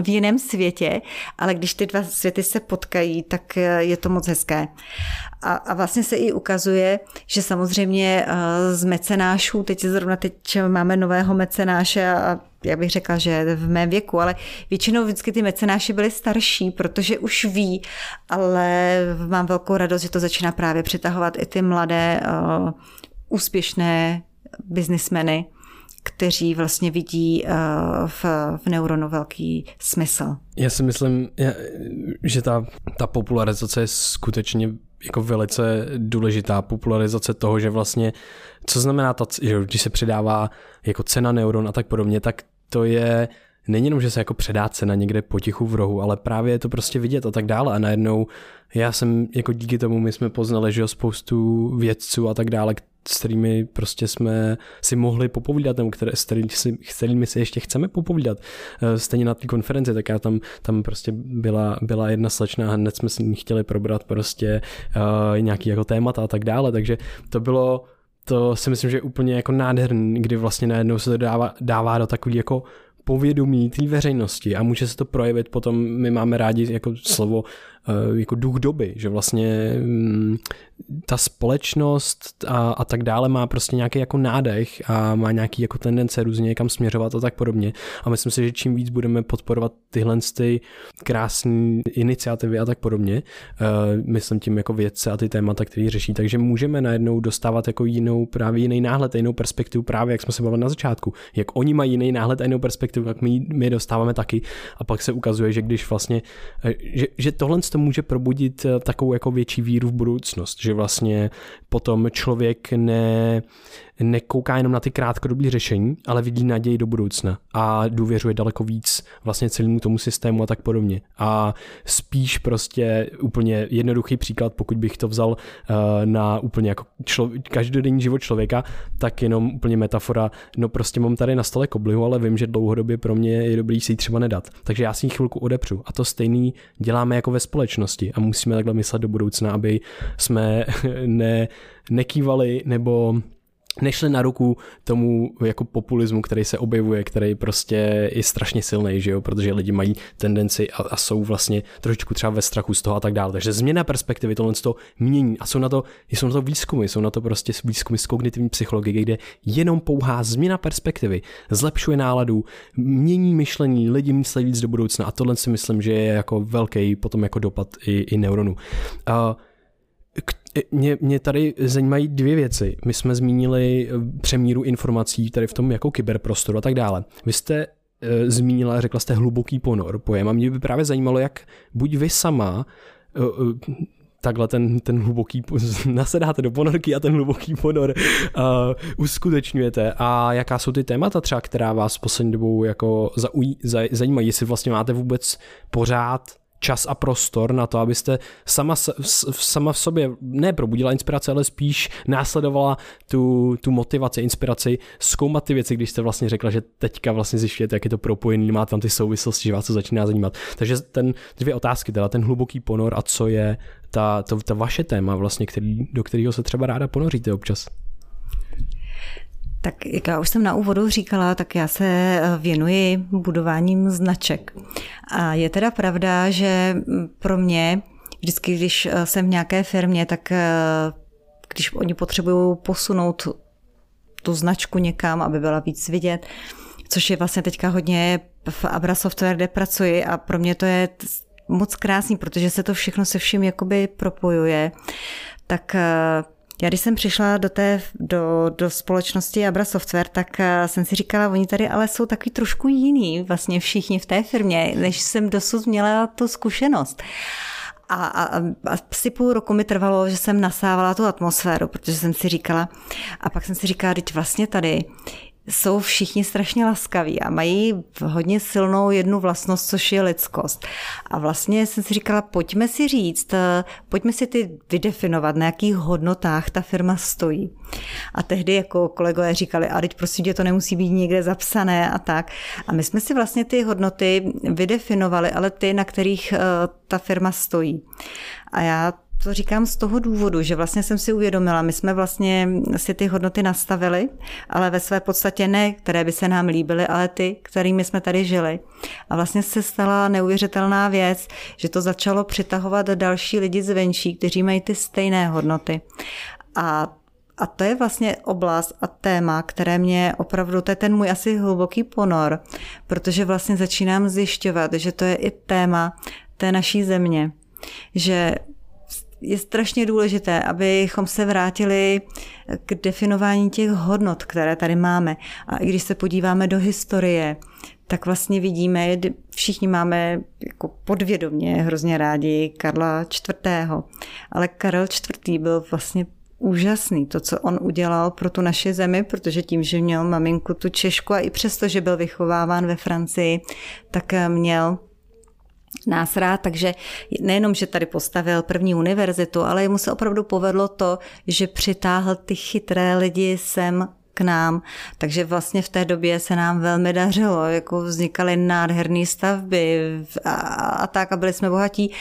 v jiném světě, ale když ty dva světy se potkají, tak je to moc hezké. A, a vlastně se i ukazuje, že samozřejmě eh, z mecenášů, teď zrovna teď máme nového mecenáše a já bych řekla, že v mém věku, ale většinou vždycky ty mecenáši byli starší, protože už ví, ale mám velkou radost, že to začíná právě přitahovat i ty mladé, uh, úspěšné biznismeny, kteří vlastně vidí uh, v, v neuronu velký smysl. Já si myslím, že ta, ta popularizace je skutečně jako velice důležitá popularizace toho, že vlastně, co znamená ta, že když se předává jako cena neuron a tak podobně, tak to je není jenom, že se jako předá cena někde potichu v rohu, ale právě je to prostě vidět a tak dále a najednou já jsem jako díky tomu my jsme poznali, že spoustu vědců a tak dále, s kterými prostě jsme si mohli popovídat, nebo které, s, kterými si, s kterými si ještě chceme popovídat. Eh, stejně na té konferenci, tak já tam, tam prostě byla, byla jedna slečna a hned jsme si ní chtěli probrat prostě uh, nějaký jako témata a tak dále, takže to bylo to si myslím, že je úplně jako nádherný, kdy vlastně najednou se to dává, dává do takový jako povědomí té veřejnosti a může se to projevit potom, my máme rádi jako slovo jako duch doby, že vlastně mm, ta společnost a, a tak dále má prostě nějaký jako nádech a má nějaký jako tendence různě někam směřovat a tak podobně. A myslím si, že čím víc budeme podporovat tyhle ty krásné iniciativy a tak podobně, uh, myslím tím jako vědce a ty témata, které řeší, takže můžeme najednou dostávat jako jinou, právě jiný náhled, jinou perspektivu, právě jak jsme se bavili na začátku. Jak oni mají jiný náhled a jinou perspektivu, tak my, my dostáváme taky. A pak se ukazuje, že když vlastně, eh, že, že tohle to může probudit eh, takovou jako větší víru v budoucnost, že vlastně potom člověk ne, nekouká jenom na ty krátkodobé řešení, ale vidí naději do budoucna a důvěřuje daleko víc vlastně celému tomu systému a tak podobně. A spíš prostě úplně jednoduchý příklad, pokud bych to vzal uh, na úplně jako člo- každodenní život člověka, tak jenom úplně metafora, no prostě mám tady na stole koblihu, ale vím, že dlouhodobě pro mě je dobrý si ji třeba nedat. Takže já si ji chvilku odepřu. A to stejný děláme jako ve společnosti a musíme takhle myslet do budoucna, aby jsme ne, nekývali nebo nešli na ruku tomu jako populismu, který se objevuje, který prostě je strašně silný, že jo, protože lidi mají tendenci a, a jsou vlastně trošičku třeba ve strachu z toho a tak dále. Takže změna perspektivy tohle to mění a jsou na to, jsou na to výzkumy, jsou na to prostě výzkumy z kognitivní psychologie, kde jenom pouhá změna perspektivy zlepšuje náladu, mění myšlení, lidi myslí víc do budoucna a tohle si myslím, že je jako velký potom jako dopad i, i neuronu. Uh, mě, mě tady zajímají dvě věci. My jsme zmínili eh, přemíru informací tady v tom jako kyberprostoru a tak dále. Vy jste e, zmínila, řekla jste hluboký ponor pojem a mě by právě zajímalo, jak buď vy sama e, takhle ten, ten hluboký, nasedáte do ponorky a ten hluboký ponor uh, uskutečňujete a jaká jsou ty témata třeba, která vás poslední dobou jako zaují, zaj, zajímají, jestli vlastně máte vůbec pořád čas a prostor na to, abyste sama, sama v sobě neprobudila inspiraci, ale spíš následovala tu, tu motivaci, inspiraci, zkoumat ty věci, když jste vlastně řekla, že teďka vlastně zjišťujete, jak je to propojený, má tam ty souvislosti, že vás to začíná zajímat. Takže ten dvě otázky, teda ten hluboký ponor a co je ta, to, ta vaše téma vlastně, který, do kterého se třeba ráda ponoříte občas. Tak jak já už jsem na úvodu říkala, tak já se eh, věnuji budováním značek. A je teda pravda, že pro mě vždycky, když eh, jsem v nějaké firmě, tak eh, když oni potřebují posunout tu značku někam, aby byla víc vidět, což je vlastně teďka hodně v Abra Software, kde pracuji a pro mě to je moc krásný, protože se to všechno se vším jakoby propojuje, tak já když jsem přišla do té, do, do společnosti Abra Software, tak eh, jsem si říkala, oni tady ale jsou takový trošku jiný, vlastně všichni v té firmě, než jsem dosud měla tu zkušenost. A, a, a asi půl roku mi trvalo, že jsem nasávala tu atmosféru, protože jsem si říkala, a pak jsem si říkala, teď vlastně tady jsou všichni strašně laskaví a mají hodně silnou jednu vlastnost, což je lidskost. A vlastně jsem si říkala, pojďme si říct, eh, pojďme si ty vydefinovat, na jakých hodnotách ta firma stojí. A tehdy jako kolegové říkali, a teď prosím tě, to nemusí být někde zapsané a tak. A my jsme si vlastně ty hodnoty vydefinovali, ale ty, na kterých eh, ta firma stojí. A já to říkám z toho důvodu, že vlastně jsem si uvědomila, my jsme vlastně si ty hodnoty nastavili, ale ve své podstatě ne, které by se nám líbily, ale ty, kterými jsme tady žili. A vlastně se stala neuvěřitelná věc, že to začalo přitahovat další lidi zvenčí, kteří mají ty stejné hodnoty. A a to je vlastně oblast a téma, které mě opravdu, to je ten můj asi hluboký ponor, protože vlastně začínám zjišťovat, že to je i téma té naší země. Že je strašně důležité, abychom se vrátili k definování těch hodnot, které tady máme. A i když se podíváme do historie, tak vlastně vidíme, všichni máme jako podvědomě hrozně rádi Karla IV. Ale Karel IV. byl vlastně úžasný, to, co on udělal pro tu naši zemi, protože tím, že měl maminku tu Češku a i přesto, že byl vychováván ve Francii, tak měl nás rád, takže nejenom, že tady postavil první univerzitu, ale mu se opravdu povedlo to, že přitáhl ty chytré lidi sem k nám. Takže vlastně v té době se nám velmi dařilo, jako vznikaly nádherné stavby a, a tak a byli jsme bohatí.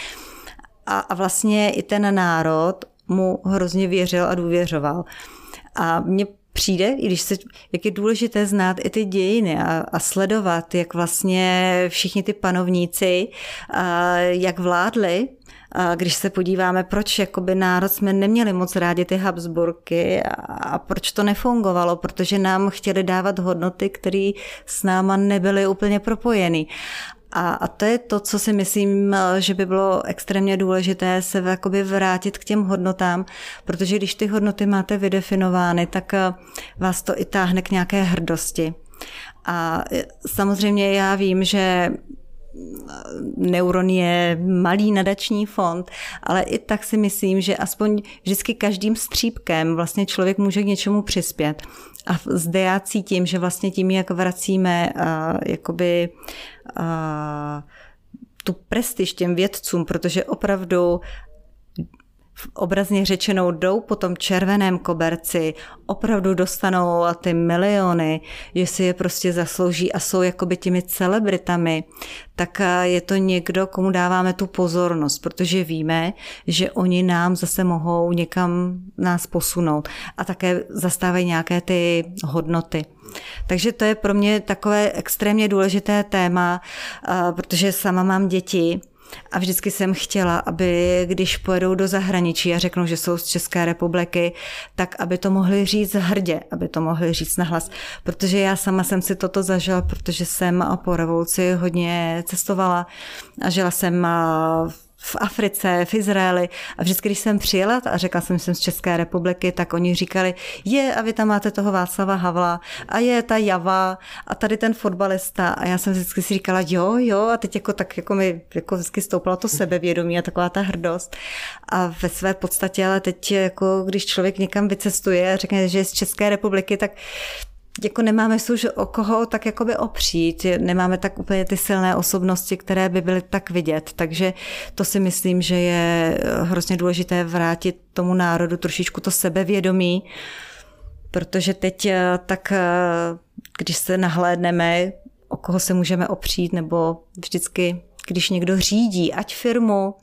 A, a vlastně i ten národ mu hrozně věřil a důvěřoval. A mě přijde, i když se, jak je důležité znát i ty dějiny a, a sledovat, jak vlastně všichni ty panovníci, a jak vládli, a když se podíváme, proč jakoby národ jsme neměli moc rádi ty Habsburky a, a proč to nefungovalo, protože nám chtěli dávat hodnoty, které s náma nebyly úplně propojeny. A, a to je to, co si myslím, že by bylo extrémně důležité se jakoby vrátit k těm hodnotám, protože když ty hodnoty máte vydefinovány, tak eh, vás to i táhne k nějaké hrdosti. A eh, samozřejmě já vím, že eh, Neuron je malý nadační fond, ale i tak si myslím, že aspoň vždycky každým střípkem vlastně člověk může k něčemu přispět. A zde já cítím, že vlastně tím, jak vracíme uh, jakoby uh, tu prestiž těm vědcům, protože opravdu obrazně řečenou jdou po tom červeném koberci, opravdu dostanou ty miliony, že si je prostě zaslouží a jsou jakoby těmi celebritami, tak je to někdo, komu dáváme tu pozornost, protože víme, že oni nám zase mohou někam nás posunout a také zastávají nějaké ty hodnoty. Takže to je pro mě takové extrémně důležité téma, protože sama mám děti a vždycky jsem chtěla, aby když pojedou do zahraničí a řeknou, že jsou z České republiky, tak aby to mohli říct hrdě, aby to mohli říct nahlas. Protože já sama jsem si toto zažila, protože jsem po revoluci hodně cestovala a žila jsem v v Africe, v Izraeli. A vždycky, když jsem přijela a řekla jsem, že jsem z České republiky, tak oni říkali, je a vy tam máte toho Václava Havla a je ta Java a tady ten fotbalista. A já jsem vždycky si říkala, jo, jo. A teď jako tak jako mi jako vždycky stoupalo to sebevědomí a taková ta hrdost. A ve své podstatě, ale teď jako když člověk někam vycestuje a řekne, že je z České republiky, tak jako nemáme už o koho tak jakoby opřít, nemáme tak úplně ty silné osobnosti, které by byly tak vidět, takže to si myslím, že je hrozně důležité vrátit tomu národu trošičku to sebevědomí, protože teď eh, tak, eh, když se nahlédneme, o koho se můžeme opřít, nebo vždycky, když někdo řídí, ať firmu,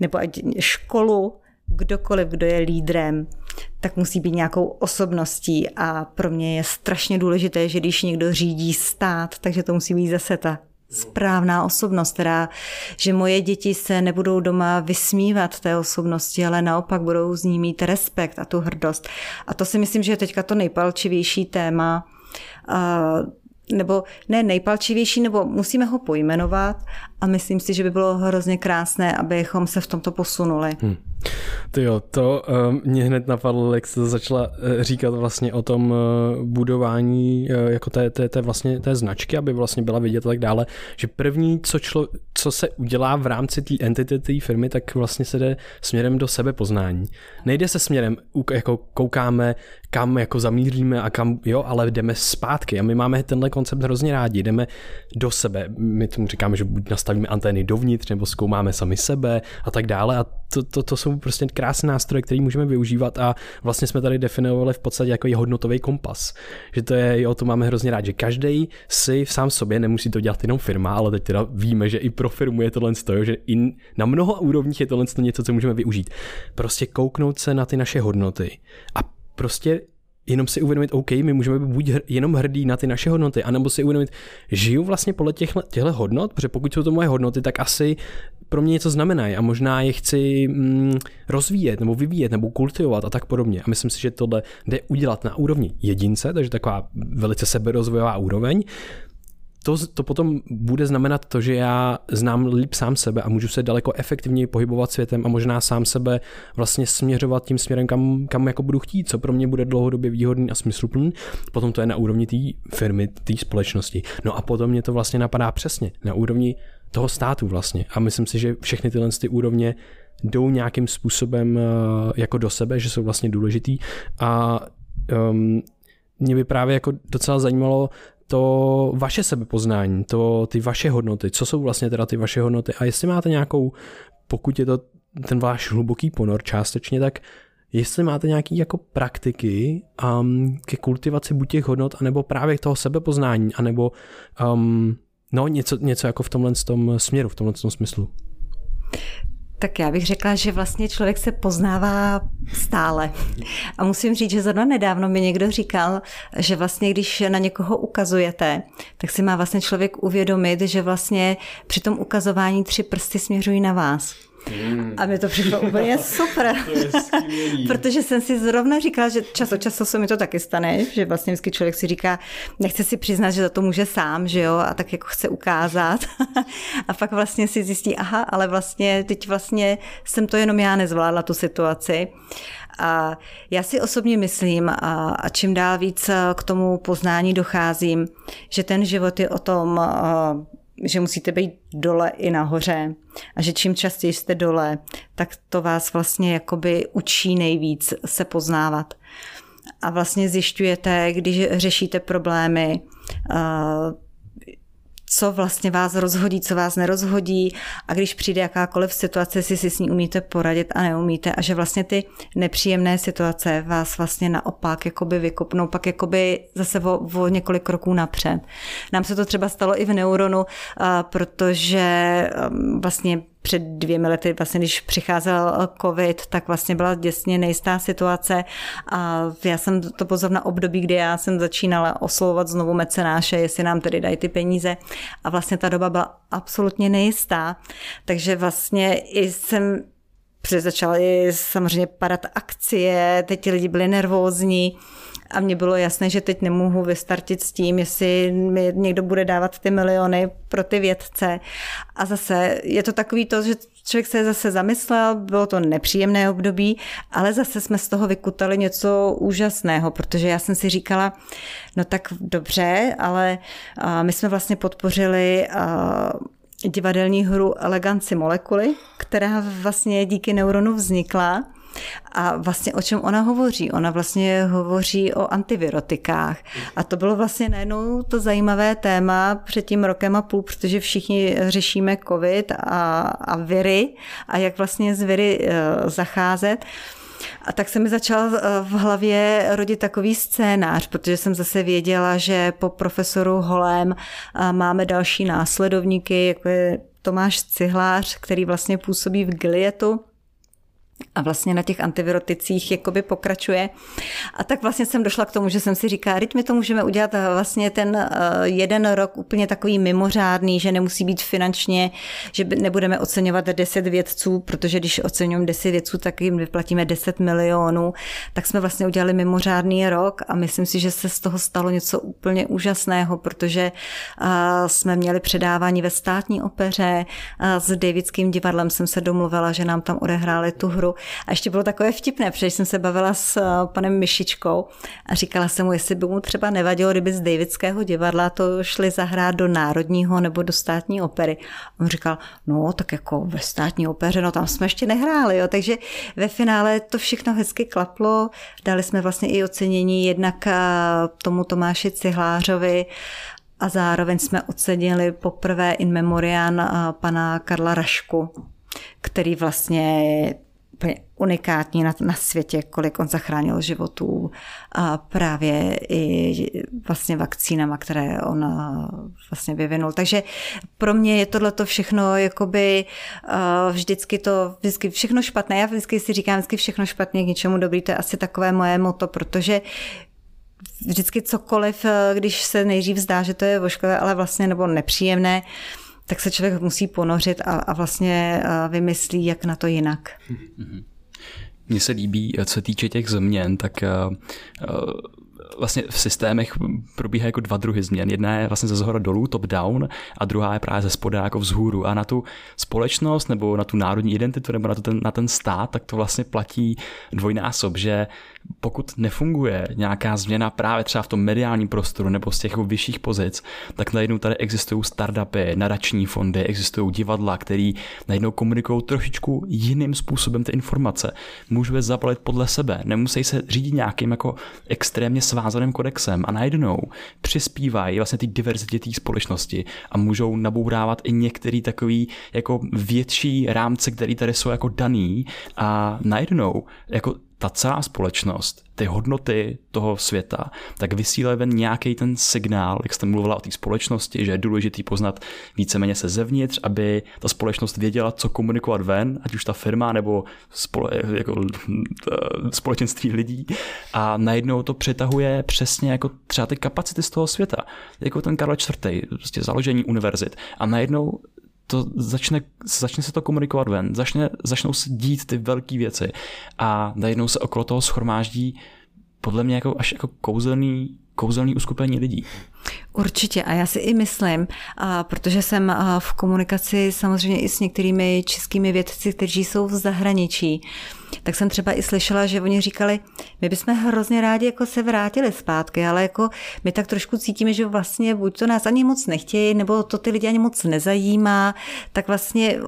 nebo ať školu, kdokoliv, kdo je lídrem, tak musí být nějakou osobností a pro mě je strašně důležité, že když někdo řídí stát, takže to musí být zase ta správná osobnost, která, že moje děti se nebudou doma vysmívat té osobnosti, ale naopak budou z ní mít respekt a tu hrdost. A to si myslím, že je teďka to nejpalčivější téma, nebo ne nejpalčivější, nebo musíme ho pojmenovat a myslím si, že by bylo hrozně krásné, abychom se v tomto posunuli. Hmm. Ty jo, to uh, mě hned napadlo, jak jste začala uh, říkat vlastně o tom uh, budování jako té, té, té, vlastně té značky, aby vlastně byla vidět a tak dále, že první, co, člo, co se udělá v rámci té entity té firmy, tak vlastně se jde směrem do sebepoznání. Nejde se směrem, jako koukáme, kam jako zamíříme a kam, jo, ale jdeme zpátky a my máme tenhle koncept hrozně rádi, jdeme do sebe, my tomu říkáme, že buď nastavíme antény dovnitř, nebo zkoumáme sami sebe a tak dále a to, to, to jsou prostě krásné nástroje, které můžeme využívat a vlastně jsme tady definovali v podstatě jako i hodnotový kompas. Že to je, jo, to máme hrozně rád, že každý si v sám sobě, nemusí to dělat jenom firma, ale teď teda víme, že i pro firmu je tohle stojo, že i na mnoha úrovních je tohle něco, co můžeme využít. Prostě kouknout se na ty naše hodnoty a prostě jenom si uvědomit, OK, my můžeme být buď jenom hrdí na ty naše hodnoty, anebo si uvědomit, žiju vlastně podle těchto, hodnot, protože pokud jsou to moje hodnoty, tak asi pro mě něco znamenají a možná je chci mm, rozvíjet nebo vyvíjet nebo kultivovat a tak podobně. A myslím si, že tohle jde udělat na úrovni jedince, takže taková velice seberozvojová úroveň, to, to potom bude znamenat to, že já znám líp sám sebe a můžu se daleko efektivněji pohybovat světem a možná sám sebe vlastně směřovat tím směrem, kam, kam jako budu chtít, co pro mě bude dlouhodobě výhodný a smysluplný. Potom to je na úrovni té firmy, té společnosti. No a potom mě to vlastně napadá přesně na úrovni toho státu vlastně. A myslím si, že všechny tyhle ty úrovně jdou nějakým způsobem eh, jako do sebe, že jsou vlastně důležitý a um, mě by právě jako docela zajímalo, to vaše sebepoznání, to, ty vaše hodnoty, co jsou vlastně teda ty vaše hodnoty a jestli máte nějakou, pokud je to ten váš hluboký ponor částečně, tak jestli máte nějaké jako praktiky um, ke kultivaci buď těch hodnot, anebo právě toho sebepoznání, anebo um, no, něco, něco jako v tomhle tom směru, v tomhle tom smyslu. Tak já bych řekla, že vlastně člověk se poznává stále. A musím říct, že zrovna nedávno mi někdo říkal, že vlastně když na někoho ukazujete, tak si má vlastně člověk uvědomit, že vlastně při tom ukazování tři prsty směřují na vás. Hmm. A mi to přišlo úplně super. Protože jsem si zrovna říkala, že čas od času se mi to taky stane, že vlastně vždycky člověk si říká, nechce si přiznat, že za to může sám, že jo, a tak jako chce ukázat. a pak vlastně si zjistí, aha, ale vlastně teď vlastně jsem to jenom já nezvládla tu situaci. A já si osobně myslím, a, a čím dál víc k tomu poznání docházím, že ten život je o tom že musíte být dole i nahoře a že čím častěji jste dole, tak to vás vlastně jakoby učí nejvíc se poznávat. A vlastně zjišťujete, když řešíte problémy, co vlastně vás rozhodí, co vás nerozhodí a když přijde jakákoliv situace, si si s ní umíte poradit a neumíte a že vlastně ty nepříjemné situace vás vlastně naopak jakoby vykopnou, pak jakoby zase o, o několik kroků napřed. Nám se to třeba stalo i v Neuronu, protože um, vlastně před dvěmi lety, vlastně když přicházel covid, tak vlastně byla děsně nejistá situace. A já jsem to pozor na období, kdy já jsem začínala oslovovat znovu mecenáše, jestli nám tedy dají ty peníze. A vlastně ta doba byla absolutně nejistá, takže vlastně jsem začaly samozřejmě padat akcie, teď ti lidi byli nervózní, a mně bylo jasné, že teď nemohu vystartit s tím, jestli mi někdo bude dávat ty miliony pro ty vědce. A zase je to takový to, že člověk se zase zamyslel, bylo to nepříjemné období, ale zase jsme z toho vykutali něco úžasného, protože já jsem si říkala, no tak dobře, ale my jsme vlastně podpořili divadelní hru Eleganci molekuly, která vlastně díky neuronu vznikla. A vlastně o čem ona hovoří? Ona vlastně hovoří o antivirotikách. A to bylo vlastně najednou to zajímavé téma před tím rokem a půl, protože všichni řešíme covid a, a viry a jak vlastně s viry uh, zacházet. A tak se mi začal eh, v hlavě rodit takový scénář, protože jsem zase věděla, že po profesoru Holém eh, máme další následovníky, jako je Tomáš Cihlář, který vlastně působí v Gilietu, a vlastně na těch antiviroticích jakoby pokračuje. A tak vlastně jsem došla k tomu, že jsem si říká, teď my to můžeme udělat vlastně ten eh, jeden rok úplně takový mimořádný, že nemusí být finančně, že nebudeme oceňovat 10 vědců, protože když oceňujeme 10 vědců, tak jim vyplatíme 10 milionů. Tak jsme vlastně udělali mimořádný rok a myslím si, že se z toho stalo něco úplně úžasného, protože eh, jsme měli předávání ve státní opeře, s Davidským divadlem jsem se domluvila, že nám tam odehráli tu hru a ještě bylo takové vtipné, protože jsem se bavila s eh, panem Myšičkou a říkala jsem mu, jestli by mu třeba nevadilo, kdyby z Davidského divadla to šli zahrát do Národního nebo do státní opery. On říkal, no tak jako ve státní opeře, no tam jsme ještě nehráli, jo. takže ve finále to všechno hezky klaplo, dali jsme vlastně i ocenění jednak eh, tomu Tomáši Cihlářovi, a zároveň jsme ocenili poprvé in memoriam eh, pana Karla Rašku, který vlastně úplně unikátní na, na světě, kolik on zachránil životů a právě i vlastně vakcínama, které on vlastně vyvinul. Takže pro mě je tohle to všechno jakoby vždycky to, vždycky všechno špatné. Já vždycky si říkám, vždycky všechno špatně k něčemu dobrý, to je asi takové moje moto, protože vždycky cokoliv, když se nejdřív zdá, že to je voškové, ale vlastně nebo nepříjemné, tak se člověk musí ponořit a, a vlastně vymyslí, jak na to jinak. Mm-hmm. Mně se líbí, co se týče těch změn, tak uh, vlastně v systémech probíhá jako dva druhy změn. Jedna je vlastně ze zhora dolů, top down, a druhá je právě ze spoda jako vzhůru. A na tu společnost nebo na tu národní identitu nebo na, to ten, na ten stát, tak to vlastně platí dvojnásob, že pokud nefunguje nějaká změna právě třeba v tom mediálním prostoru nebo z těch vyšších pozic, tak najednou tady existují startupy, nadační fondy, existují divadla, který najednou komunikují trošičku jiným způsobem ty informace. Můžou je zabalit podle sebe, nemusí se řídit nějakým jako extrémně svázaným kodexem a najednou přispívají vlastně ty diverzitě té společnosti a můžou nabourávat i některý takový jako větší rámce, který tady jsou jako daný a najednou jako ta celá společnost, ty hodnoty toho světa, tak vysílají ven nějaký ten signál, jak jste mluvila o té společnosti, že je důležitý poznat víceméně se zevnitř, aby ta společnost věděla, co komunikovat ven, ať už ta firma nebo spole, jako, společenství lidí. A najednou to přetahuje přesně jako třeba ty kapacity z toho světa. Jako ten Karl IV. Prostě založení univerzit. A najednou to začne, začne se to komunikovat ven, začne, začnou se dít ty velké věci a najednou se okolo toho schromáždí podle mě jako až jako kouzelný, kouzelný uskupení lidí. Určitě a já si i myslím, a protože jsem v komunikaci samozřejmě i s některými českými vědci, kteří jsou v zahraničí, tak jsem třeba i slyšela, že oni říkali, my bychom hrozně rádi jako se vrátili zpátky, ale jako my tak trošku cítíme, že vlastně buď to nás ani moc nechtějí, nebo to ty lidi ani moc nezajímá, tak vlastně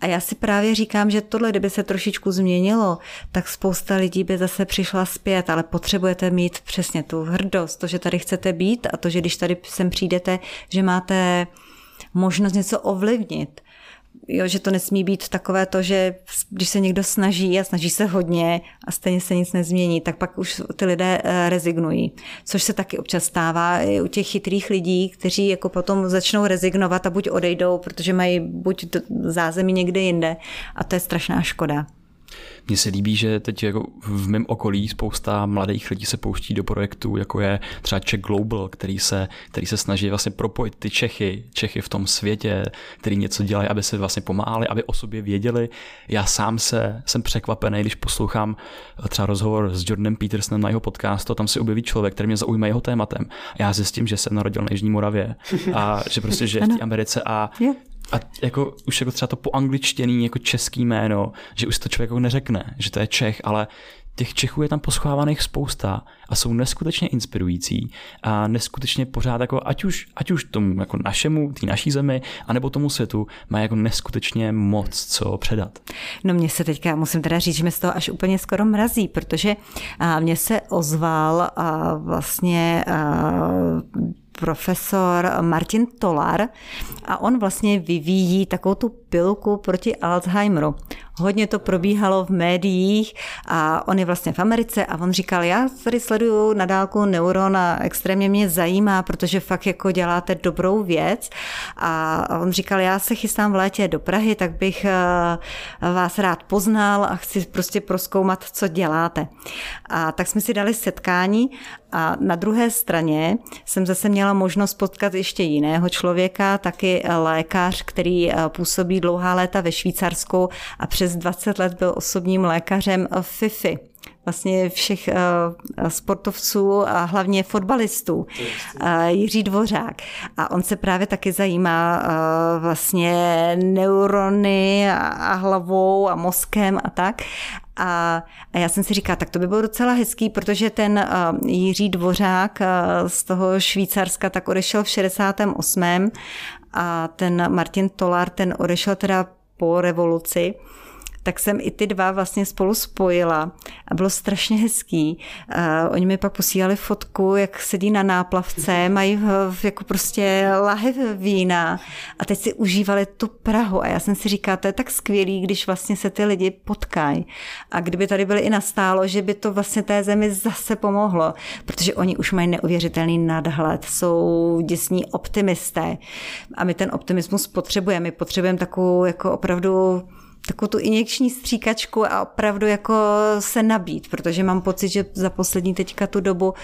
a já si právě říkám, že tohle, kdyby se trošičku změnilo, tak spousta lidí by zase přišla zpět, ale potřebujete mít přesně tu hrdost, to, že tady chcete být a to, že když tady sem přijdete, že máte možnost něco ovlivnit. Jo, že to nesmí být takové to, že když se někdo snaží a snaží se hodně a stejně se nic nezmění, tak pak už ty lidé eh, rezignují. Což se taky občas stává i u těch chytrých lidí, kteří jako potom začnou rezignovat a buď odejdou, protože mají buď zázemí někde jinde a to je strašná škoda. Mně se líbí, že teď jako v mém okolí spousta mladých lidí se pouští do projektu, jako je třeba Czech Global, který se, který se snaží vlastně propojit ty Čechy, Čechy v tom světě, který něco dělají, aby se vlastně pomáhali, aby o sobě věděli. Já sám se jsem překvapený, když poslouchám třeba rozhovor s Jordanem Petersonem na jeho podcastu, tam se objeví člověk, který mě zaujme jeho tématem. A já zjistím, že jsem narodil na Jižní Moravě a že prostě žije v té Americe a a jako už jako třeba to poangličtěný jako český jméno, že už to člověk jako neřekne, že to je Čech, ale těch Čechů je tam poschovávaných spousta a jsou neskutečně inspirující a neskutečně pořád jako ať už, ať už tomu jako našemu, té naší zemi, anebo tomu světu má jako neskutečně moc co předat. No mě se teďka, musím teda říct, že mě z toho až úplně skoro mrazí, protože mně se ozval vlastně profesor Martin Tolar a on vlastně vyvíjí takovou tu pilku proti Alzheimeru. Hodně to probíhalo v médiích a on je vlastně v Americe a on říkal, já tady sleduju na dálku Neuron a extrémně mě zajímá, protože fakt jako děláte dobrou věc a on říkal, já se chystám v létě do Prahy, tak bych eh, vás rád poznal a chci prostě proskoumat, co děláte. A tak jsme si dali setkání a na druhé straně jsem zase měla možnost potkat ještě jiného člověka, taky lékař, který eh, působí dlouhá léta ve Švýcarsku a přes 20 let byl osobním lékařem FIFI, vlastně všech uh, sportovců a hlavně fotbalistů, uh, Jiří Dvořák. A on se právě taky zajímá uh, vlastně neurony a, a hlavou a mozkem a tak. A, a já jsem si říkala, tak to by bylo docela hezký, protože ten uh, Jiří Dvořák uh, z toho Švýcarska tak odešel v 68. a ten Martin Tolar, ten odešel teda po revoluci tak jsem i ty dva vlastně spolu spojila a bylo strašně hezký. Uh, oni mi pak posílali fotku, jak sedí na náplavce, mají v, jako prostě lahev vína a teď si užívali tu Prahu. A já jsem si říkala, to je tak skvělý, když vlastně se ty lidi potkají. A kdyby tady byli i nastálo, že by to vlastně té zemi zase pomohlo, protože oni už mají neuvěřitelný nadhled, jsou děsní optimisté. A my ten optimismus potřebujeme, my potřebujeme takovou jako opravdu takovou tu injekční stříkačku a opravdu jako se nabít, protože mám pocit, že za poslední teďka tu dobu,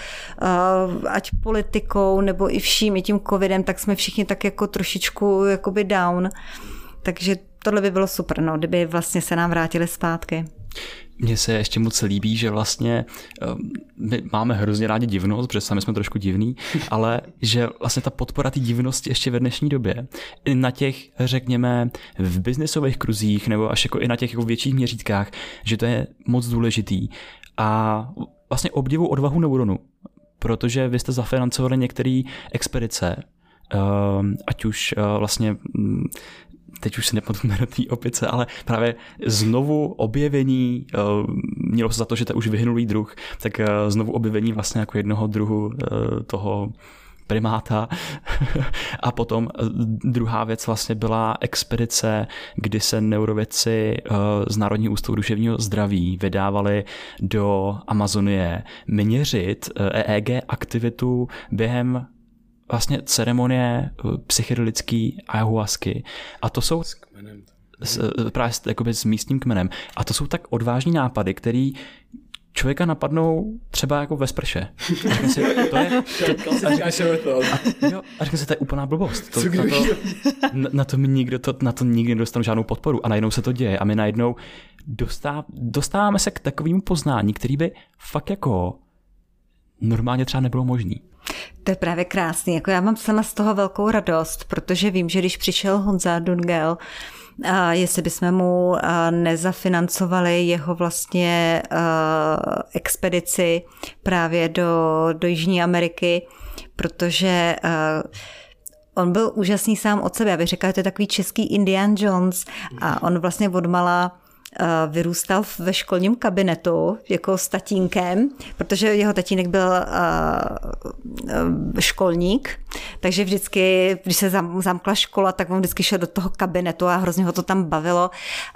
eh, ať politikou nebo i vším, i tím covidem, tak jsme všichni tak jako trošičku jakoby down. Takže tohle by bylo super, no, kdyby vlastně se nám vrátili zpátky. Mně se ještě moc líbí, že vlastně ehm, my máme hrozně rádi divnost, protože sami jsme trošku divní, ale že vlastně ta podpora té divnosti ještě ve dnešní době i na těch, řekněme, v biznesových kruzích nebo až jako i na těch jako větších měřítkách, že to je moc důležitý. A vlastně obdivu odvahu neuronu, protože vy jste zafinancovali některé expedice, ehm, ať už eh, vlastně teď už si nepamatuji na té opice, ale právě znovu objevení, eh, mělo se za to, že to už vyhnulý druh, tak eh, znovu objevení vlastně jako jednoho druhu eh, toho primáta. a potom druhá věc vlastně byla expedice, kdy se neurovědci z Národního ústavu duševního zdraví vydávali do Amazonie měřit EEG aktivitu během vlastně ceremonie eh, psychedelický ayahuasky a to jsou s kmenem. S, eh, právě jakoby s místním kmenem. A to jsou tak odvážní nápady, který člověka napadnou třeba jako ve sprše. A si, to je... To, a, jo, a řekne si, to je úplná blbost. To, na, to, na, na, to mi nikdo, to, na to nikdy nedostanu žádnou podporu. A najednou se to děje. A my najednou dostáv, dostáváme se k takovému poznání, který by fakt jako normálně třeba nebylo možný. To je právě krásný. Jako já mám sama z toho velkou radost, protože vím, že když přišel Honza Dungel, a jestli bychom mu nezafinancovali jeho vlastně expedici právě do, do Jižní Ameriky, protože on byl úžasný sám od sebe. Já bych řekla, že to je takový český Indian Jones a on vlastně odmala vyrůstal ve školním kabinetu jako s tatínkem, protože jeho tatínek byl eh, eh, školník Takže vždycky, když se zamkla škola, tak on vždycky šel do toho kabinetu a hrozně ho to tam bavilo.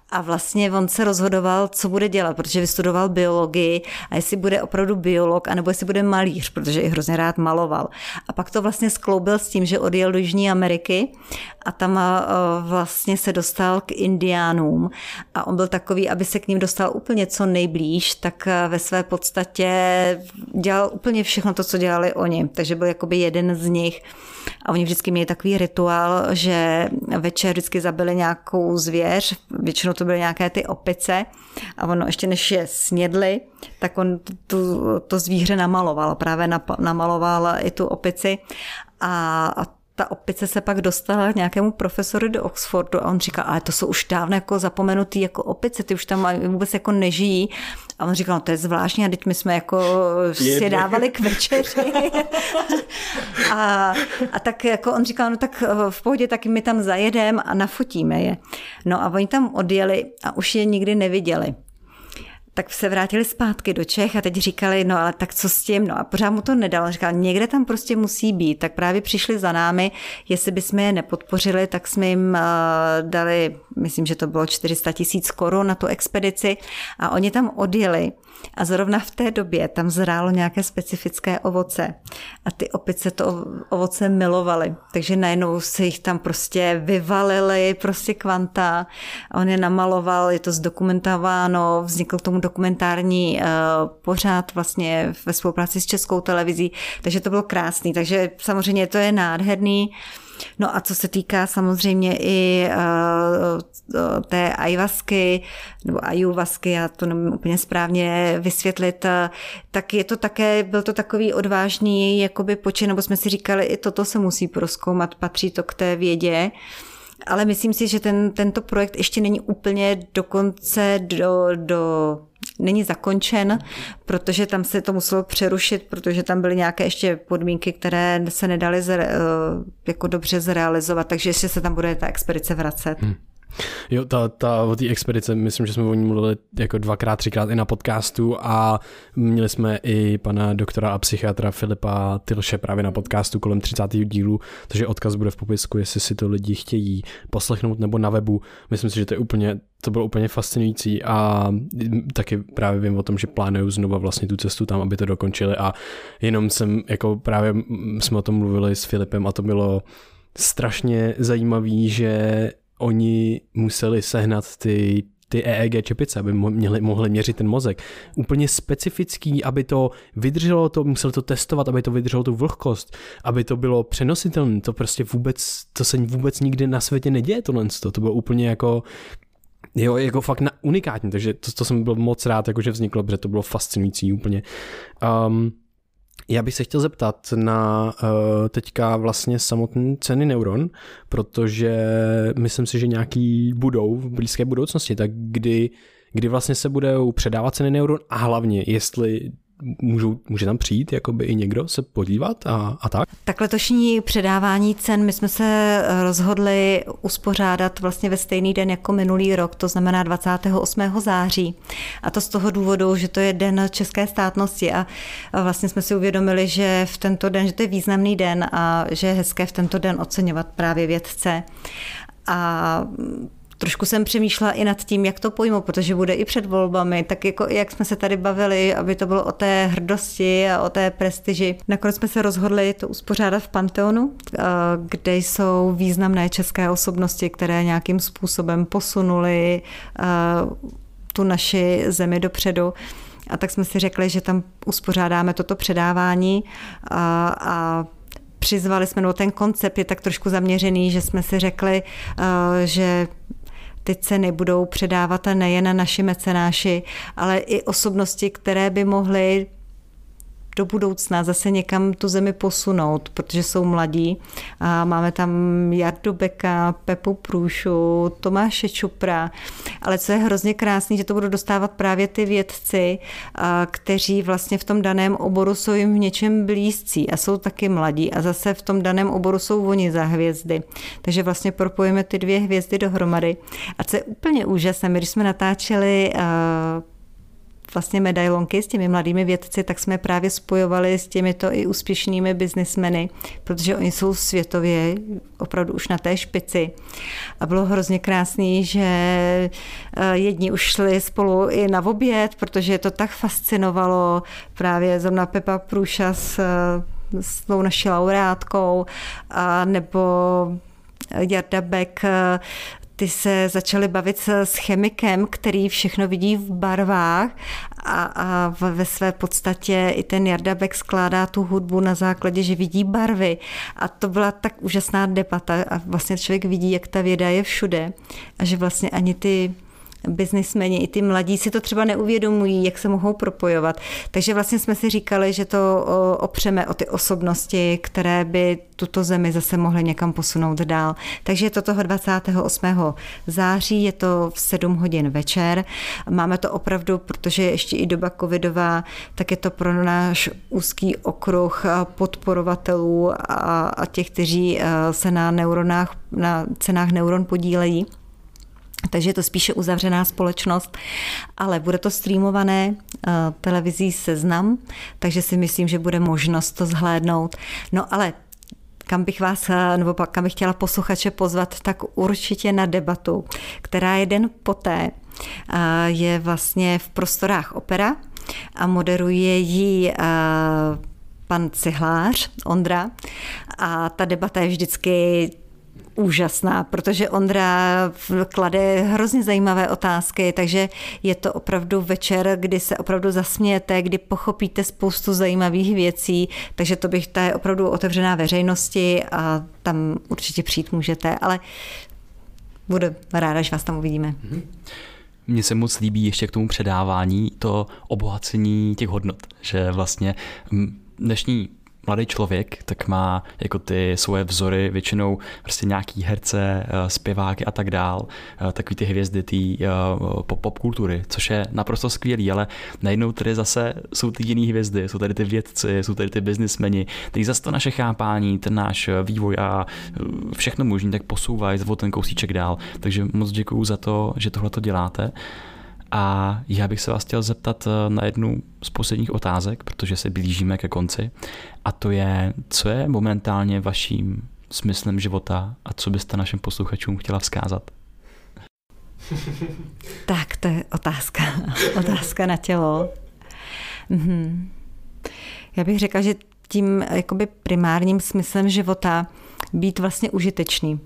A vlastně on se rozhodoval, co bude dělat, protože vystudoval biologii a jestli bude opravdu biolog, anebo jestli bude malíř, protože i hrozně rád maloval. A pak to vlastně skloubil s tím, že odjel do Jižní Ameriky a tam eh, vlastně se dostal k indiánům a on byl takový, aby se k ním dostal úplně co nejblíž, tak eh, ve své podstatě dělal úplně všechno to, co dělali oni. Takže byl jakoby jeden z nich. A oni vždycky měli takový rituál, že večer vždycky zabili nějakou zvěř, většinou to byly nějaké ty opice a ono ještě než je snědli, tak on tu, to zvíře namaloval, právě namaloval i tu opici. A, a ta opice se pak dostala k nějakému profesoru do Oxfordu a on říkal, ale to jsou už dávno jako zapomenutý jako opice, ty už tam vůbec jako nežijí. A on říkal, no to je zvláštní, a teď my jsme jako si dávali k večeři. a, a tak jako on říkal, no tak v pohodě, tak my tam zajedeme a nafotíme je. No a oni tam odjeli a už je nikdy neviděli tak se vrátili zpátky do Čech a teď říkali, no ale tak co s tím, no a pořád mu to nedal. Říkal, někde tam prostě musí být. Tak právě přišli za námi, jestli bychom je nepodpořili, tak jsme jim uh, dali, myslím, že to bylo 400 tisíc korun na tu expedici a oni tam odjeli a zrovna v té době tam zrálo nějaké specifické ovoce. A ty opice to ovoce milovaly, takže najednou se jich tam prostě vyvalili, prostě kvanta. A on je namaloval, je to zdokumentováno, vznikl k tomu dokumentární uh, pořád vlastně ve spolupráci s Českou televizí, takže to bylo krásný, takže samozřejmě to je nádherný. No a co se týká samozřejmě i uh, té ajvasky, nebo ajuvasky, já to nemůžu úplně správně vysvětlit, uh, tak je to také, byl to takový odvážný jakoby počin, nebo jsme si říkali, i toto se musí proskoumat, patří to k té vědě. Ale myslím si, že ten, tento projekt ještě není úplně dokonce do, do není zakončen, protože tam se to muselo přerušit, protože tam byly nějaké ještě podmínky, které se nedaly zre, eh, jako dobře zrealizovat, takže ještě se tam bude ta expedice vracet. Hmm. Jo, ta, ta, o té expedice, myslím, že jsme o ní mluvili jako dvakrát, třikrát i na podcastu a měli jsme i pana doktora a psychiatra Filipa Tilše právě na podcastu kolem 30. dílu, takže odkaz bude v popisku, jestli si to lidi chtějí poslechnout nebo na webu. Myslím si, že to je úplně, to bylo úplně fascinující a taky právě vím o tom, že plánují znova vlastně tu cestu tam, aby to dokončili a jenom jsem, jako právě jsme o tom mluvili s Filipem a to bylo strašně zajímavý, že oni museli sehnat ty ty EEG čepice, aby mohli, mohli měřit ten mozek. Úplně specifický, aby to vydrželo, to museli to testovat, aby to vydrželo tu vlhkost, aby to bylo přenositelné. To prostě vůbec, to se vůbec nikdy na světě neděje tohle. To, to bylo úplně jako Jo, jako fakt na, unikátní, takže to, to jsem byl moc rád, jako že vzniklo, protože to bylo fascinující úplně. Um, já bych se chtěl zeptat na uh, teďka vlastně samotné ceny neuron, protože myslím si, že nějaký budou v blízké budoucnosti, tak kdy, kdy vlastně se budou předávat ceny neuron a hlavně, jestli můžou, může tam přijít jakoby i někdo se podívat a, a tak? Tak letošní předávání cen, my jsme se rozhodli uspořádat vlastně ve stejný den jako minulý rok, to znamená 28. září. A to z toho důvodu, že to je den české státnosti a vlastně jsme si uvědomili, že v tento den, že to je významný den a že je hezké v tento den oceňovat právě vědce. A trošku jsem přemýšlela i nad tím, jak to pojmu, protože bude i před volbami, tak jako jak jsme se tady bavili, aby to bylo o té hrdosti a o té prestiži. Nakonec jsme se rozhodli to uspořádat v Panteonu, eh, kde jsou významné české osobnosti, které nějakým způsobem posunuli eh, tu naši zemi dopředu. A tak jsme si řekli, že tam uspořádáme toto předávání a, a přizvali jsme, no ten koncept je tak trošku zaměřený, že jsme si řekli, eh, že ty ceny budou předávat nejen naši mecenáši, ale i osobnosti, které by mohly do budoucna zase někam tu zemi posunout, protože jsou mladí. A máme tam Jardu Beka, Pepu Průšu, Tomáše Čupra, ale co je hrozně krásný, že to budou dostávat právě ty vědci, kteří vlastně v tom daném oboru jsou jim v něčem blízcí a jsou taky mladí a zase v tom daném oboru jsou oni za hvězdy. Takže vlastně propojíme ty dvě hvězdy dohromady. A co je úplně úžasné, my když jsme natáčeli vlastně medailonky s těmi mladými vědci, tak jsme právě spojovali s těmito i úspěšnými biznismeny, protože oni jsou světově opravdu už na té špici. A bylo hrozně krásný, že eh, jedni už šli spolu i na oběd, protože to tak fascinovalo. Právě zrovna Pepa Průša s, s tou naší laureátkou, a nebo Jarda Beck ty se začaly bavit s chemikem, který všechno vidí v barvách a, a ve své podstatě i ten Jarda Beck skládá tu hudbu na základě, že vidí barvy. A to byla tak úžasná debata a vlastně člověk vidí, jak ta věda je všude a že vlastně ani ty biznismeni, i ty mladí si to třeba neuvědomují, jak se mohou propojovat. Takže vlastně jsme si říkali, že to opřeme o ty osobnosti, které by tuto zemi zase mohly někam posunout dál. Takže je to toho 28. září, je to v 7 hodin večer. Máme to opravdu, protože je ještě i doba covidová, tak je to pro náš úzký okruh podporovatelů a, těch, kteří eh, se na neuronách, na cenách neuron podílejí. Takže je to spíše uzavřená společnost, ale bude to streamované uh, televizí Seznam, takže si myslím, že bude možnost to zhlédnout. No ale kam bych vás, eh, nebo kam bych chtěla posluchače pozvat, tak určitě na debatu, která je den poté, uh, je vlastně v prostorách opera a moderuje ji pan Cihlář, Ondra. A ta debata je vždycky úžasná, protože Ondra klade hrozně zajímavé otázky, takže je to opravdu večer, kdy se opravdu zasmějete, kdy pochopíte spoustu zajímavých věcí, takže to bych, ta je opravdu otevřená veřejnosti a tam určitě přijít můžete, ale budu ráda, že vás tam uvidíme. Mně se moc líbí ještě k tomu předávání to obohacení těch hodnot, že vlastně dnešní mladý člověk, tak má jako ty svoje vzory většinou prostě nějaký herce, eh, zpěváky a tak dál, eh, takový ty hvězdy té eh, pop, pop kultury, což je naprosto skvělý, ale najednou tady zase jsou ty jiné hvězdy, jsou tady ty vědci, jsou tady ty biznismeni, kteří zase to naše chápání, ten náš vývoj a všechno možný tak posouvají o ten kousíček dál. Takže moc děkuju za to, že tohle to děláte. A já bych se vás chtěl zeptat eh, na jednu z posledních otázek, protože se blížíme ke konci. A to je, co je momentálně vaším smyslem života a co byste našim posluchačům chtěla vzkázat? Tak, to je otázka. otázka na tělo. Mhm. Já bych řekla, že tím jakoby primárním smyslem života být vlastně užitečný.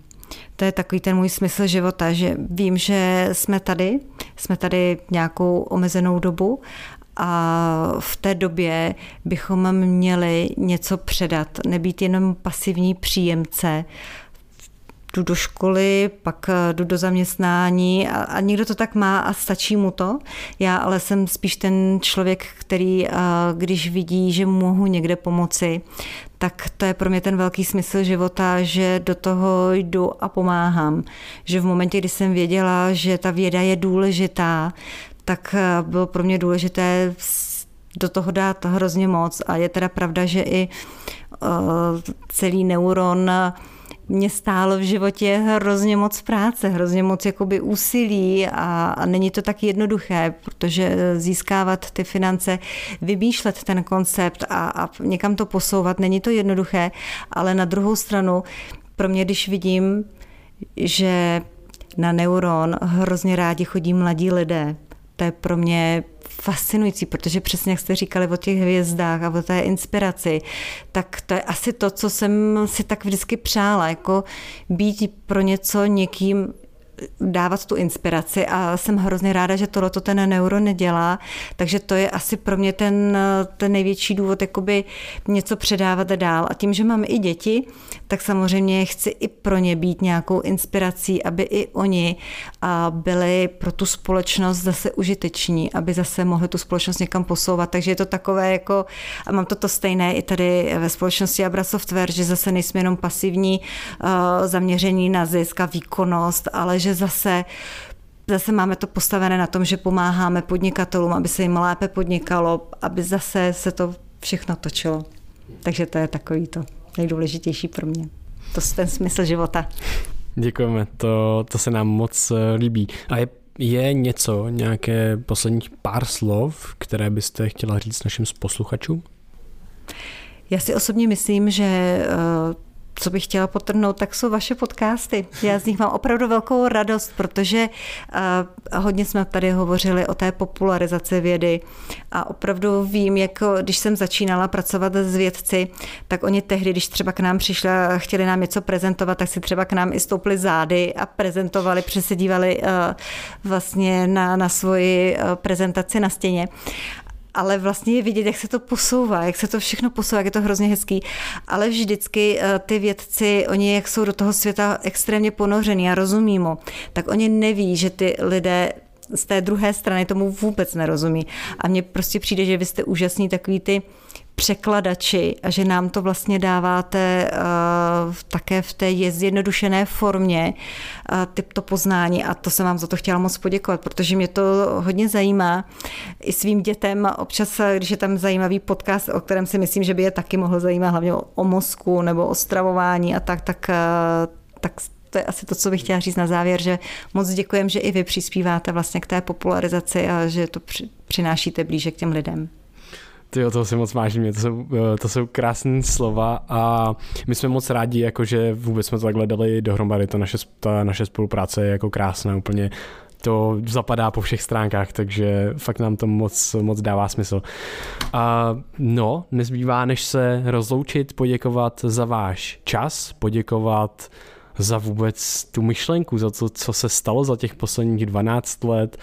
To je takový ten můj smysl života, že vím, že jsme tady, jsme tady nějakou omezenou dobu a v té době bychom měli něco předat, nebýt jenom pasivní příjemce, jdu do školy, pak jdu do zaměstnání a, a někdo to tak má a stačí mu to. Já ale jsem spíš ten člověk, který, když vidí, že mohu někde pomoci, tak to je pro mě ten velký smysl života, že do toho jdu a pomáhám. Že v momentě, kdy jsem věděla, že ta věda je důležitá, tak eh, bylo pro mě důležité do toho dát hrozně moc. A je teda pravda, že i celý neuron mě stálo v životě hrozně moc práce, hrozně moc jakoby úsilí a, a není to tak jednoduché, protože získávat ty finance, vymýšlet ten koncept a, a někam to posouvat, není to jednoduché, ale na druhou stranu pro mě, když vidím, že na neuron hrozně rádi chodí mladí lidé, to je pro mě fascinující, protože přesně jak jste říkali o těch hvězdách a o té inspiraci, tak to je asi to, co jsem si tak vždycky přála, jako být pro něco někým dávat tu inspiraci a jsem hrozně ráda, že tohle ten neuro nedělá, takže to je asi pro mě ten, ten největší důvod, jakoby něco předávat dál. A tím, že mám i děti, tak samozřejmě chci i pro ně být nějakou inspirací, aby i oni byli pro tu společnost zase užiteční, aby zase mohli tu společnost někam posouvat. Takže je to takové jako, a mám to to stejné i tady ve společnosti Abra Software, že zase nejsme jenom pasivní zaměření na zisk a výkonnost, ale že zase Zase máme to postavené na tom, že pomáháme podnikatelům, aby se jim lépe podnikalo, aby zase se to všechno točilo. Takže to je takový to nejdůležitější pro mě. To je ten smysl života. Děkujeme, to, to se nám moc eh, líbí. A je je něco, nějaké posledních pár slov, které byste chtěla říct našim posluchačům? Já si osobně myslím, že eh, co bych chtěla potrhnout, tak jsou vaše podcasty. Já z nich mám opravdu velkou radost, protože uh, hodně jsme tady hovořili o té popularizaci vědy a opravdu vím, jako když jsem začínala pracovat s vědci, tak oni tehdy, když třeba k nám přišli a chtěli nám něco prezentovat, tak si třeba k nám i stoupli zády a prezentovali, přesedívali uh, vlastně na, na svoji uh, prezentaci na stěně ale vlastně je vidět, jak se to posouvá, jak se to všechno posouvá, jak je to hrozně hezký. Ale vždycky eh, ty vědci, oni jak jsou do toho světa extrémně ponořený a rozumí mu, tak oni neví, že ty lidé z té druhé strany tomu vůbec nerozumí. A mně prostě přijde, že vy jste úžasní takový ty překladači a že nám to vlastně dáváte uh, také v té zjednodušené formě uh, typ to poznání a to jsem vám za to chtěla moc poděkovat, protože mě to hodně zajímá. I svým dětem občas, když je tam zajímavý podcast, o kterém si myslím, že by je taky mohl zajímat, hlavně o, o mozku nebo o stravování a tak, tak, uh, tak to je asi to, co bych chtěla říct na závěr, že moc děkujem, že i vy přispíváte vlastně k té popularizaci a že to přinášíte blíže k těm lidem. Ty to si moc vážím, to jsou, eh, to jsou krásné slova a my jsme moc rádi, jako že vůbec jsme to takhle dali dohromady, to naše, ta naše spolupráce je jako krásná úplně to zapadá po všech stránkách, takže fakt nám to moc, moc dává smysl. A no, nezbývá, než se rozloučit, poděkovat za váš čas, poděkovat za vůbec tu myšlenku, za to, co se stalo za těch posledních 12 let,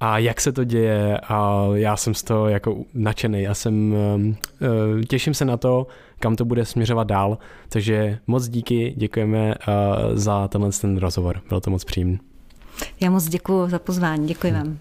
a jak se to děje a já jsem z toho jako nadšený. Já jsem, uh, těším se na to, kam to bude směřovat dál, takže moc díky, děkujeme uh, za tenhle ten rozhovor, bylo to moc příjemný. Já moc děkuji za pozvání, děkuji vám.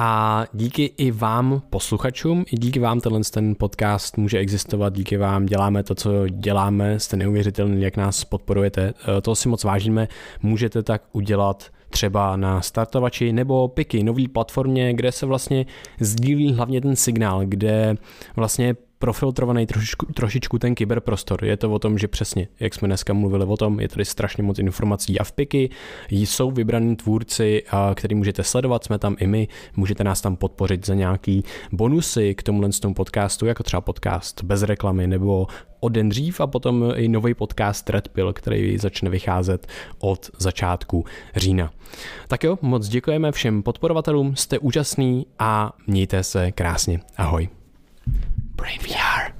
A díky i vám, posluchačům, i díky vám tenhle ten podcast může existovat, díky vám děláme to, co děláme, jste neuvěřitelný, jak nás podporujete, eh, to si moc vážíme, můžete tak udělat třeba na startovači nebo Piky, nový platformě, kde se vlastně sdílí hlavně ten signál, kde vlastně profiltrovaný trošičku, trošičku ten kyberprostor. Je to o tom, že přesně, jak jsme dneska mluvili o tom, je tady strašně moc informací a v Piky jsou vybraní tvůrci, který můžete sledovat, jsme tam i my, můžete nás tam podpořit za nějaký bonusy k tomuhle tomu podcastu, jako třeba podcast bez reklamy nebo o den dřív a potom i nový podcast Red Pill, který začne vycházet od začátku října. Tak jo, moc děkujeme všem podporovatelům, jste úžasný a mějte se krásně. Ahoj. Brain VR.